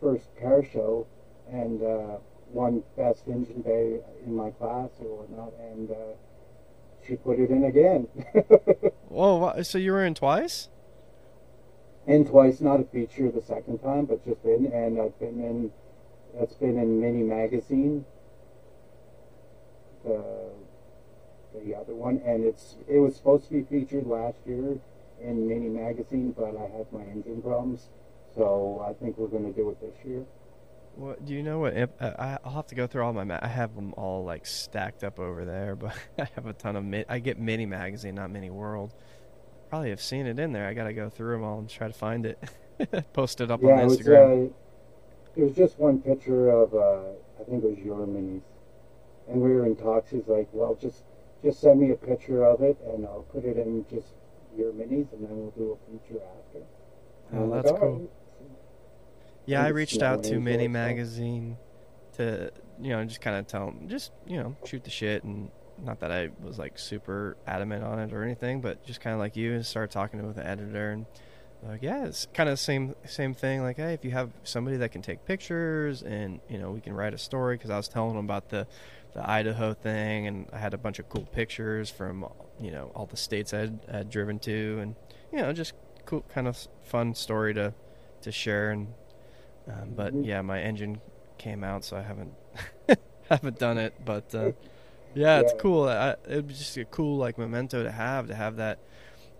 first car show, and uh, won best engine bay in my class or whatnot, and. Uh, she put it in again. Whoa, so you were in twice? And twice, not a feature the second time, but just in, and I've been in, that's been in Mini Magazine, the, the other one, and it's, it was supposed to be featured last year in Mini Magazine, but I had my engine problems, so I think we're going to do it this year. What do you know? What uh, I- I'll have to go through all my. Ma- I have them all like stacked up over there, but I have a ton of. Mi- I get Mini Magazine, not Mini World. Probably have seen it in there. I gotta go through them all and try to find it. Post it up yeah, on it was, Instagram. uh, it was just one picture of, uh, I think it was your minis. And we were in talks. He's like, well, just just send me a picture of it, and I'll put it in just your minis, and then we'll do a feature after. Oh, I'm like, that's cool. right." Yeah, I reached out to Mini Magazine to, you know, just kind of tell them, just you know, shoot the shit, and not that I was like super adamant on it or anything, but just kind of like you, and start talking with the editor, and like, yeah, it's kind of the same same thing. Like, hey, if you have somebody that can take pictures, and you know, we can write a story, because I was telling them about the the Idaho thing, and I had a bunch of cool pictures from you know all the states I had, driven to, and you know, just cool, kind of fun story to to share and um, but Mhm. yeah, my engine came out, so I haven't haven't done it. But uh, yeah, it's cool. I, it was just a cool like memento to have to have that.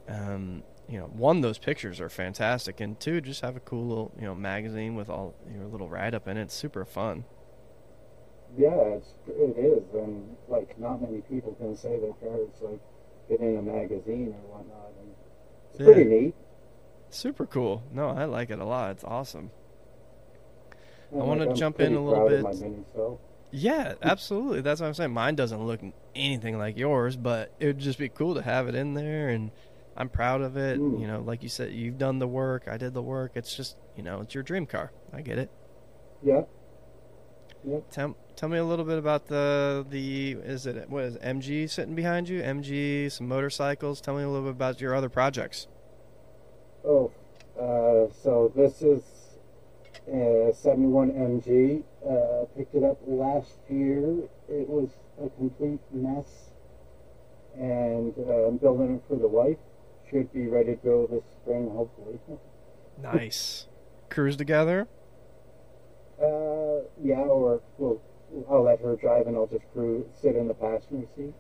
Um, you know, one those pictures are fantastic, and two, just have a cool little you know magazine with all your little write up in it. It's super fun. Yeah, it's, it is, and like not many people can say their car's like been in a magazine or whatnot, and it's Yeah. pretty neat. Super cool. No, I like it a lot. It's awesome. And, wanna jump in a little bit. My mini, so. Yeah, absolutely. That's what I'm saying. Mine doesn't look anything like yours, but it would just be cool to have it in there, and I'm proud of it. Mm. You know, like you said, you've done the work. I did the work. It's just, you know, it's your dream car. I get it. Yeah, Yep. Tell tell me a little bit about the the is it what is it, MG sitting behind you? MG, some motorcycles. Tell me a little bit about your other projects. Oh, uh, so this is a 71 MG. Uh, picked it up last year. It was a complete mess, and uh, I'm building it for the wife. Should be ready to go this spring, hopefully. Nice. Cruise together. Uh, yeah, or we'll, I'll let her drive and I'll just cruise, sit in the passenger seat.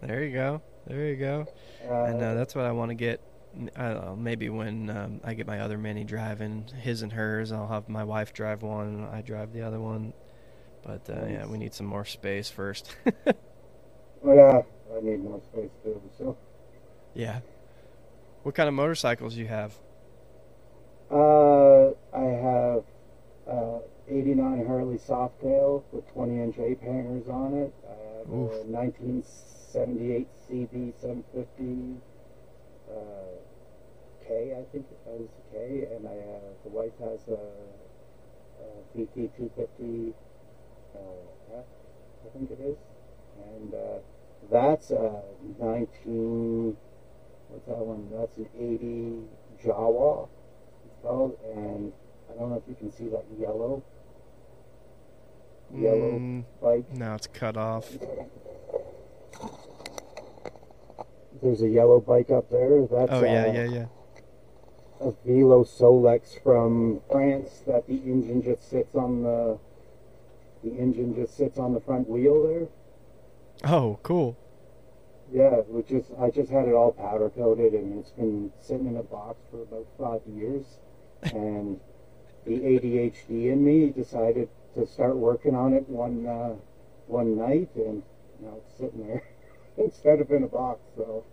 There you go. There you go. Uh, and uh, that's what I want to get. I don't know. Maybe when um, I get my other mini driving, his and hers, I'll have my wife drive one, and I drive the other one. But uh, yeah, we need some more space first. well, yeah, I need more space too. So, yeah. What kind of motorcycles you have? uh, I have uh, 89 Harley Softail with 20 inch ape hangers on it. I have Oof. a 1978 CB 750 uh, K, I think it a K, and I the wife has a, a VT 250 uh, I think it is, and uh, that's a 19. What's that one? That's an 80 Jawa. It's called, and I don't know if you can see that yellow yellow Mm, bike. now it's cut off. There's a yellow bike up there. That's Oh yeah, uh, yeah, yeah. a Velo Solex from France that the engine just sits on the the engine just sits on the front wheel there. Oh, cool. Yeah, which is I just had it all powder coated and it's been sitting in a box for about five years. And the ADHD in me decided to start working on it one uh, one night, and now it's sitting there instead of in a box. So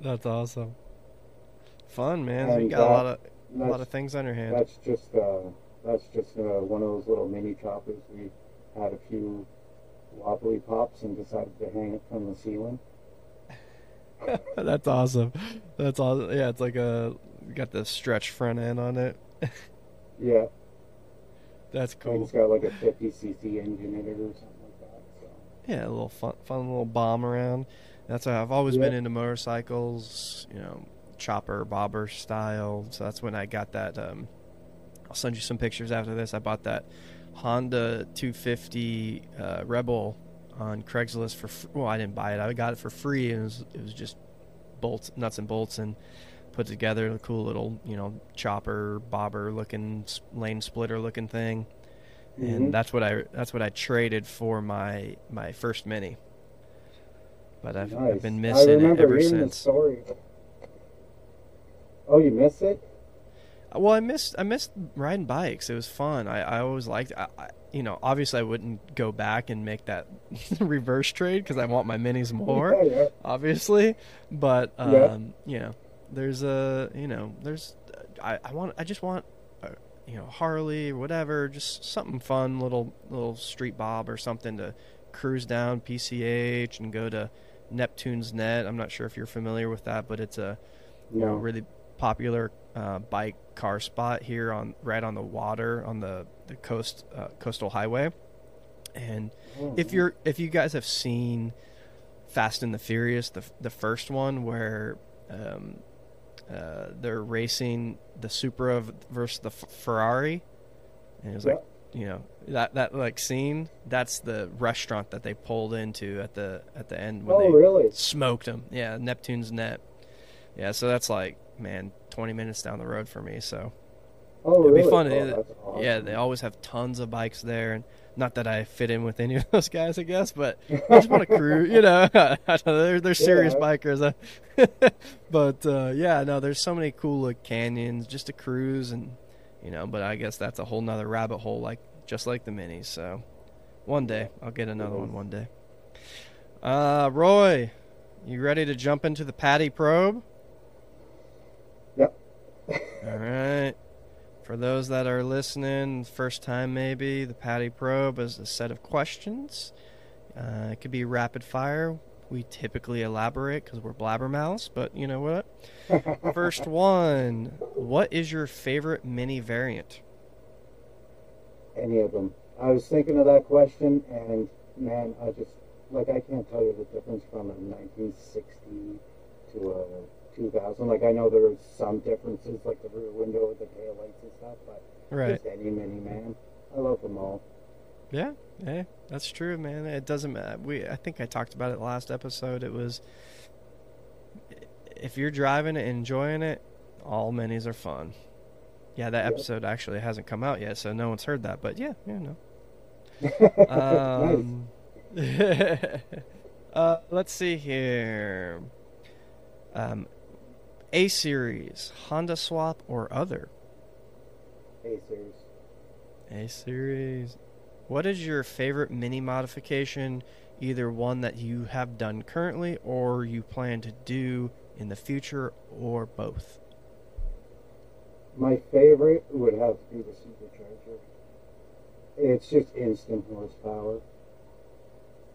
That's awesome. Fun, man. you And, got a uh, lot of a lot of things on your hand. That's just uh, that's just uh, one of those little mini choppers. We had a few wobbly pops and decided to hang it from the ceiling. That's awesome. That's awesome. Yeah, it's like a got the stretch front end on it. Yeah, That's cool. it's got like a 50 cc engine in it or something that. Yeah, a little fun, fun little bomb around. That's why I've always been into motorcycles. You know, chopper bobber style. So that's when I got that. Um, I'll send you some pictures after this. I bought that Honda 250 uh, Rebel on Craigslist for. Fr- well, I didn't buy it. I got it for free. And it was it was just bolts, nuts and bolts, and put together a cool little you know chopper bobber looking lane splitter looking thing. Mhm. And that's what I that's what I traded for my my first mini. But I've, I've been missing it ever since. Oh, you missed it? Well, I missed I missed riding bikes. It was fun. I, I always liked. I, I, you know, obviously I wouldn't go back and make that reverse trade because I want my minis more. Yeah, yeah. obviously, but um, Yeah. you know, there's a you know, there's I, I want I just want uh, you know Harley or whatever, just something fun, little little street bob or something to cruise down PCH and go to Neptune's Net. I'm not sure if you're familiar with that, but it's a you know really popular uh, bike car spot here on right on the water on the the coast uh, coastal highway, and Oh, if you're if you guys have seen Fast and the Furious, the the first one where um, uh, they're racing the Supra versus the F- Ferrari, and it was like you know that that like scene. That's the restaurant that they pulled into at the at the end when oh, they really? smoked them. Yeah, Neptune's Net. Yeah, so that's like man, twenty minutes down the road for me. So Oh, It'd be really? fun. Oh, It- awesome. yeah, they always have tons of bikes there, and not that I fit in with any of those guys, I guess, but I just want to cruise. You know, I don't know, they're they're serious Yeah. bikers, but uh, yeah, no, there's so many cool like, canyons just to cruise, and you know, but I guess that's a whole nother rabbit hole, like just like the minis. So one day I'll get another one. One day. Uh, Roy, you ready to jump into the Patty probe? Yep. All right. For those that are listening, first time maybe, the Patty Probe is a set of questions. Uh, it could be rapid fire. We typically elaborate because we're blabbermouths, but you know what? First one What is your favorite mini variant? Any of them. I was thinking of that question, and man, I just like I can't tell you the difference from a 1960 to a 2000. Like I know there are some differences, like the rear window, the tail lights and stuff, but Right. just any mini man, I love them all. Yeah, yeah, that's true, man. It doesn't matter. We, I think I talked about it last episode. It was if you're driving it, and enjoying it, all minis are fun. Yeah, that Yep. episode actually hasn't come out yet, so no one's heard that. But yeah, yeah, no. nice. Um, uh, let's see here. Um, A series, Honda swap or other. A series. A series. What is your favorite mini modification? Either one that you have done currently or you plan to do in the future or both? My favorite would have to be the supercharger. It's just instant horsepower,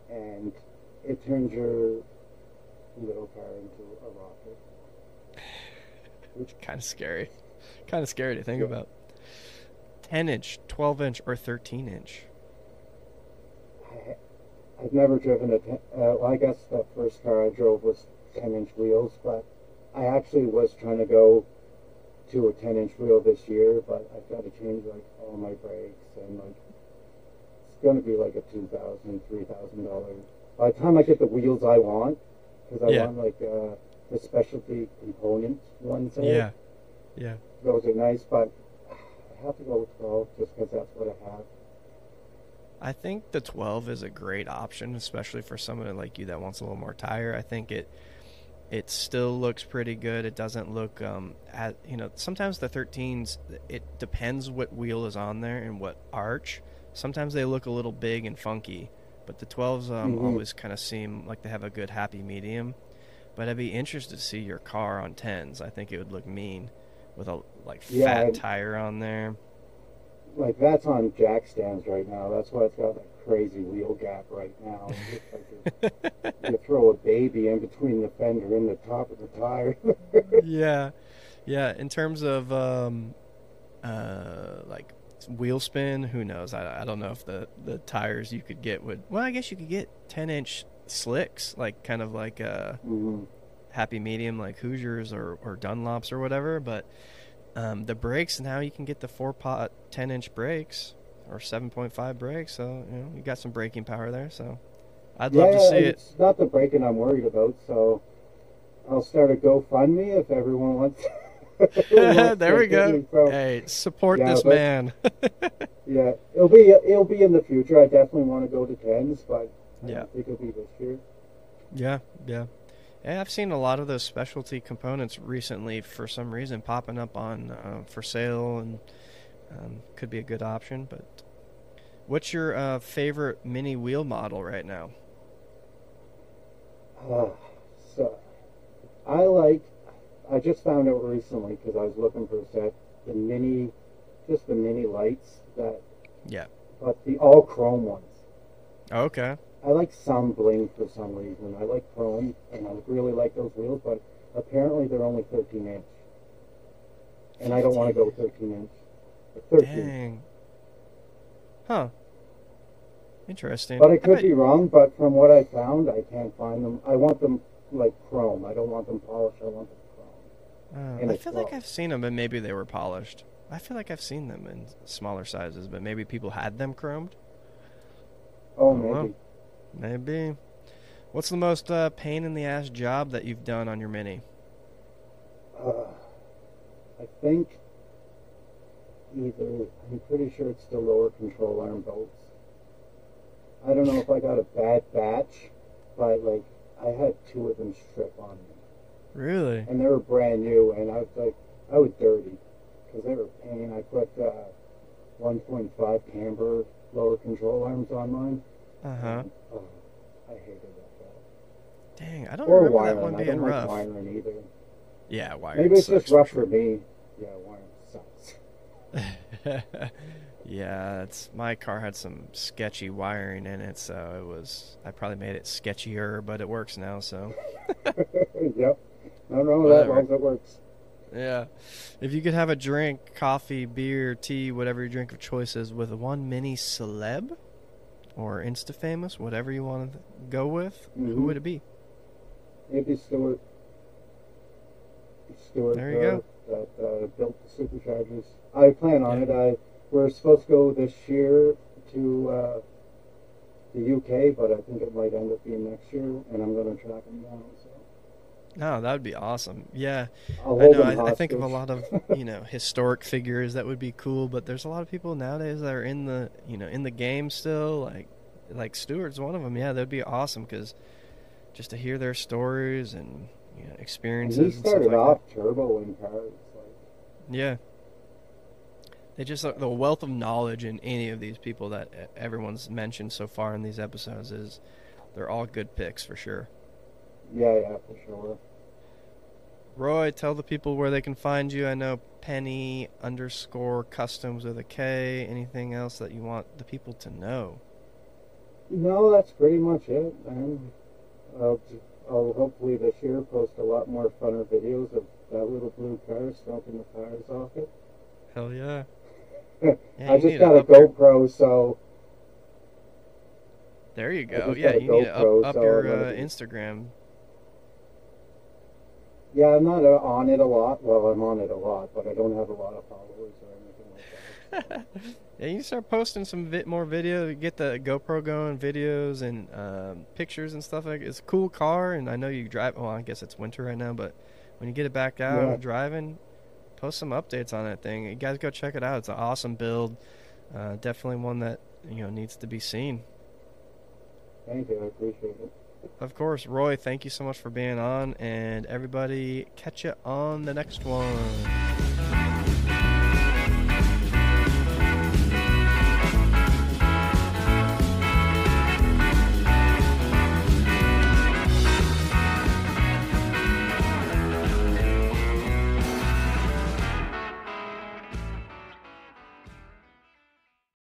and it turns your little car into a rocket. Kind of scary. Kind of scary to think Yeah. about. 10 inch, 12 inch, or 13 inch? I've never driven a. Ten, uh, well, I guess the first car I drove was 10 inch wheels, but I actually was trying to go to a 10 inch wheel this year, but I've got to change like all my brakes and like it's going to be like a two thousand, three thousand dollars. By the time I get the wheels I want, because I Yeah. want like uh, the specialty component ones. there, Yeah. Yeah. those are nice, but I have to go with 12 just because that's what I have. I think the 12 is a great option, especially for someone like you that wants a little more tire. I think it it still looks pretty good. It doesn't look um at, you know, sometimes the 13s it depends what wheel is on there and what arch. Sometimes they look a little big and funky, but the 12s um, Mhm. always kind of seem like they have a good happy medium. But I'd be interested to see your car on 10s. I think it would look mean with a like Yeah, fat tire on there. like that's on jack stands right now. That's why it's got that crazy wheel gap right now. Like you, you throw a baby in between the fender and the top of the tire. yeah, yeah. In terms of um, uh, like wheel spin, who knows? I, I don't know if the the tires you could get would. Well, I guess you could get ten inch slicks, like kind of like a Mhm. happy medium, like Hoosiers or or Dunlops or whatever. But um, the brakes now you can get the four pot ten inch brakes or seven point five brakes. So you know you got some braking power there. So I'd love to see it. it's not the braking I'm worried about. So I'll start a GoFundMe if everyone wants. there we go. some- Hey, support Yeah, this but- man. Yeah, it'll be it'll be in the future. I definitely want to go to tens, but Yeah. don't think it'll be this year. Yeah, yeah. Yeah, I've seen a lot of those specialty components recently for some reason popping up on uh, for sale and um, could be a good option. But what's your uh, favorite mini wheel model right now? Uh, so I like. I just found out recently because I was looking for a set the mini, just the Minilites that, Yeah. but the all chrome ones. Okay. I like some bling for some reason. I like chrome, and I really like those wheels, but apparently they're only 13 inch, and I don't want to go 13 inch. 13. Dang. Huh. Interesting. But I could bet- be wrong. But from what I found, I can't find them. I want them like chrome. I don't want them polished. I want them chrome. Uh, I feel like. I've seen them, but maybe they were polished. I feel like I've seen them in smaller sizes, but maybe people had them chromed. Oh, maybe. wow. Maybe. What's the most uh, pain in the ass job that you've done on your mini? Uh, I think either I'm pretty sure it's the lower control arm bolts. I don't know if I got a bad batch, but like I had two of them strip on me, Really? and they were brand new, and I was like, I was dirty because they were a pain. I put uh, 1.5 camber lower control arms on mine. Uh huh. and, oh, I hated that. Dang, I don't Or remember that one I being don't rough. like either. Yeah, wiring. Maybe it's just rough for me. Yeah, wiring sucks. yeah, it's my car had some sketchy wiring in it, so it was. I probably made it sketchier, but it works now. So yep. No, no, that Whatever. as it works. Yeah. If you could have a drink, coffee, beer, tea, whatever your drink of choice is, with one mini celeb or Insta famous, whatever you want to go with, who Mhm. would it be? Maybe Stewart. Stewart. There you uh, go. That uh, built the superchargers. I plan on Yeah. it. I we're supposed to go this year to uh, the UK, but I think it might end up being next year, and I'm going to track him down. So No, that would be awesome. Yeah. I know. I, I think of a lot of you know historic figures that would be cool, but there's a lot of people nowadays that are in the you know in the game still. Like like Stewart's one of them. Yeah, that'd be awesome because just to hear their stories and you know And experiences. he and stuff started like off turbo in cars. Like, Yeah. They just the wealth of knowledge in any of these people that everyone's mentioned so far in these episodes is they're all good picks for sure. Yeah, yeah, for sure. Roy, tell the people where they can find you. I know Penny underscore Kustoms with a K. Anything else that you want the people to know? No, that's pretty much it. And I'll, I'll hopefully this year post a lot more funner videos of that little blue car smoking the tires off it. Hell yeah. Yeah, I just got a GoPro, so There you go. Yeah, you need to up, up so your uh, Instagram. Yeah, I'm not uh, on it a lot. Well, I'm on it a lot, but I don't have a lot of followers or anything like that. yeah, you start posting some vi- more video. Get the GoPro going, videos and um, pictures and stuff like. It's a cool car, and I know you drive. Well, I guess it's winter right now, but when you get it back out Yeah. driving, post some updates on that thing. You guys go check it out. It's an awesome build. Uh, definitely one that you know needs to be seen. Thank you, I appreciate it. Of course, Roy. Thank you so much for being on, and everybody, catch you on the next one.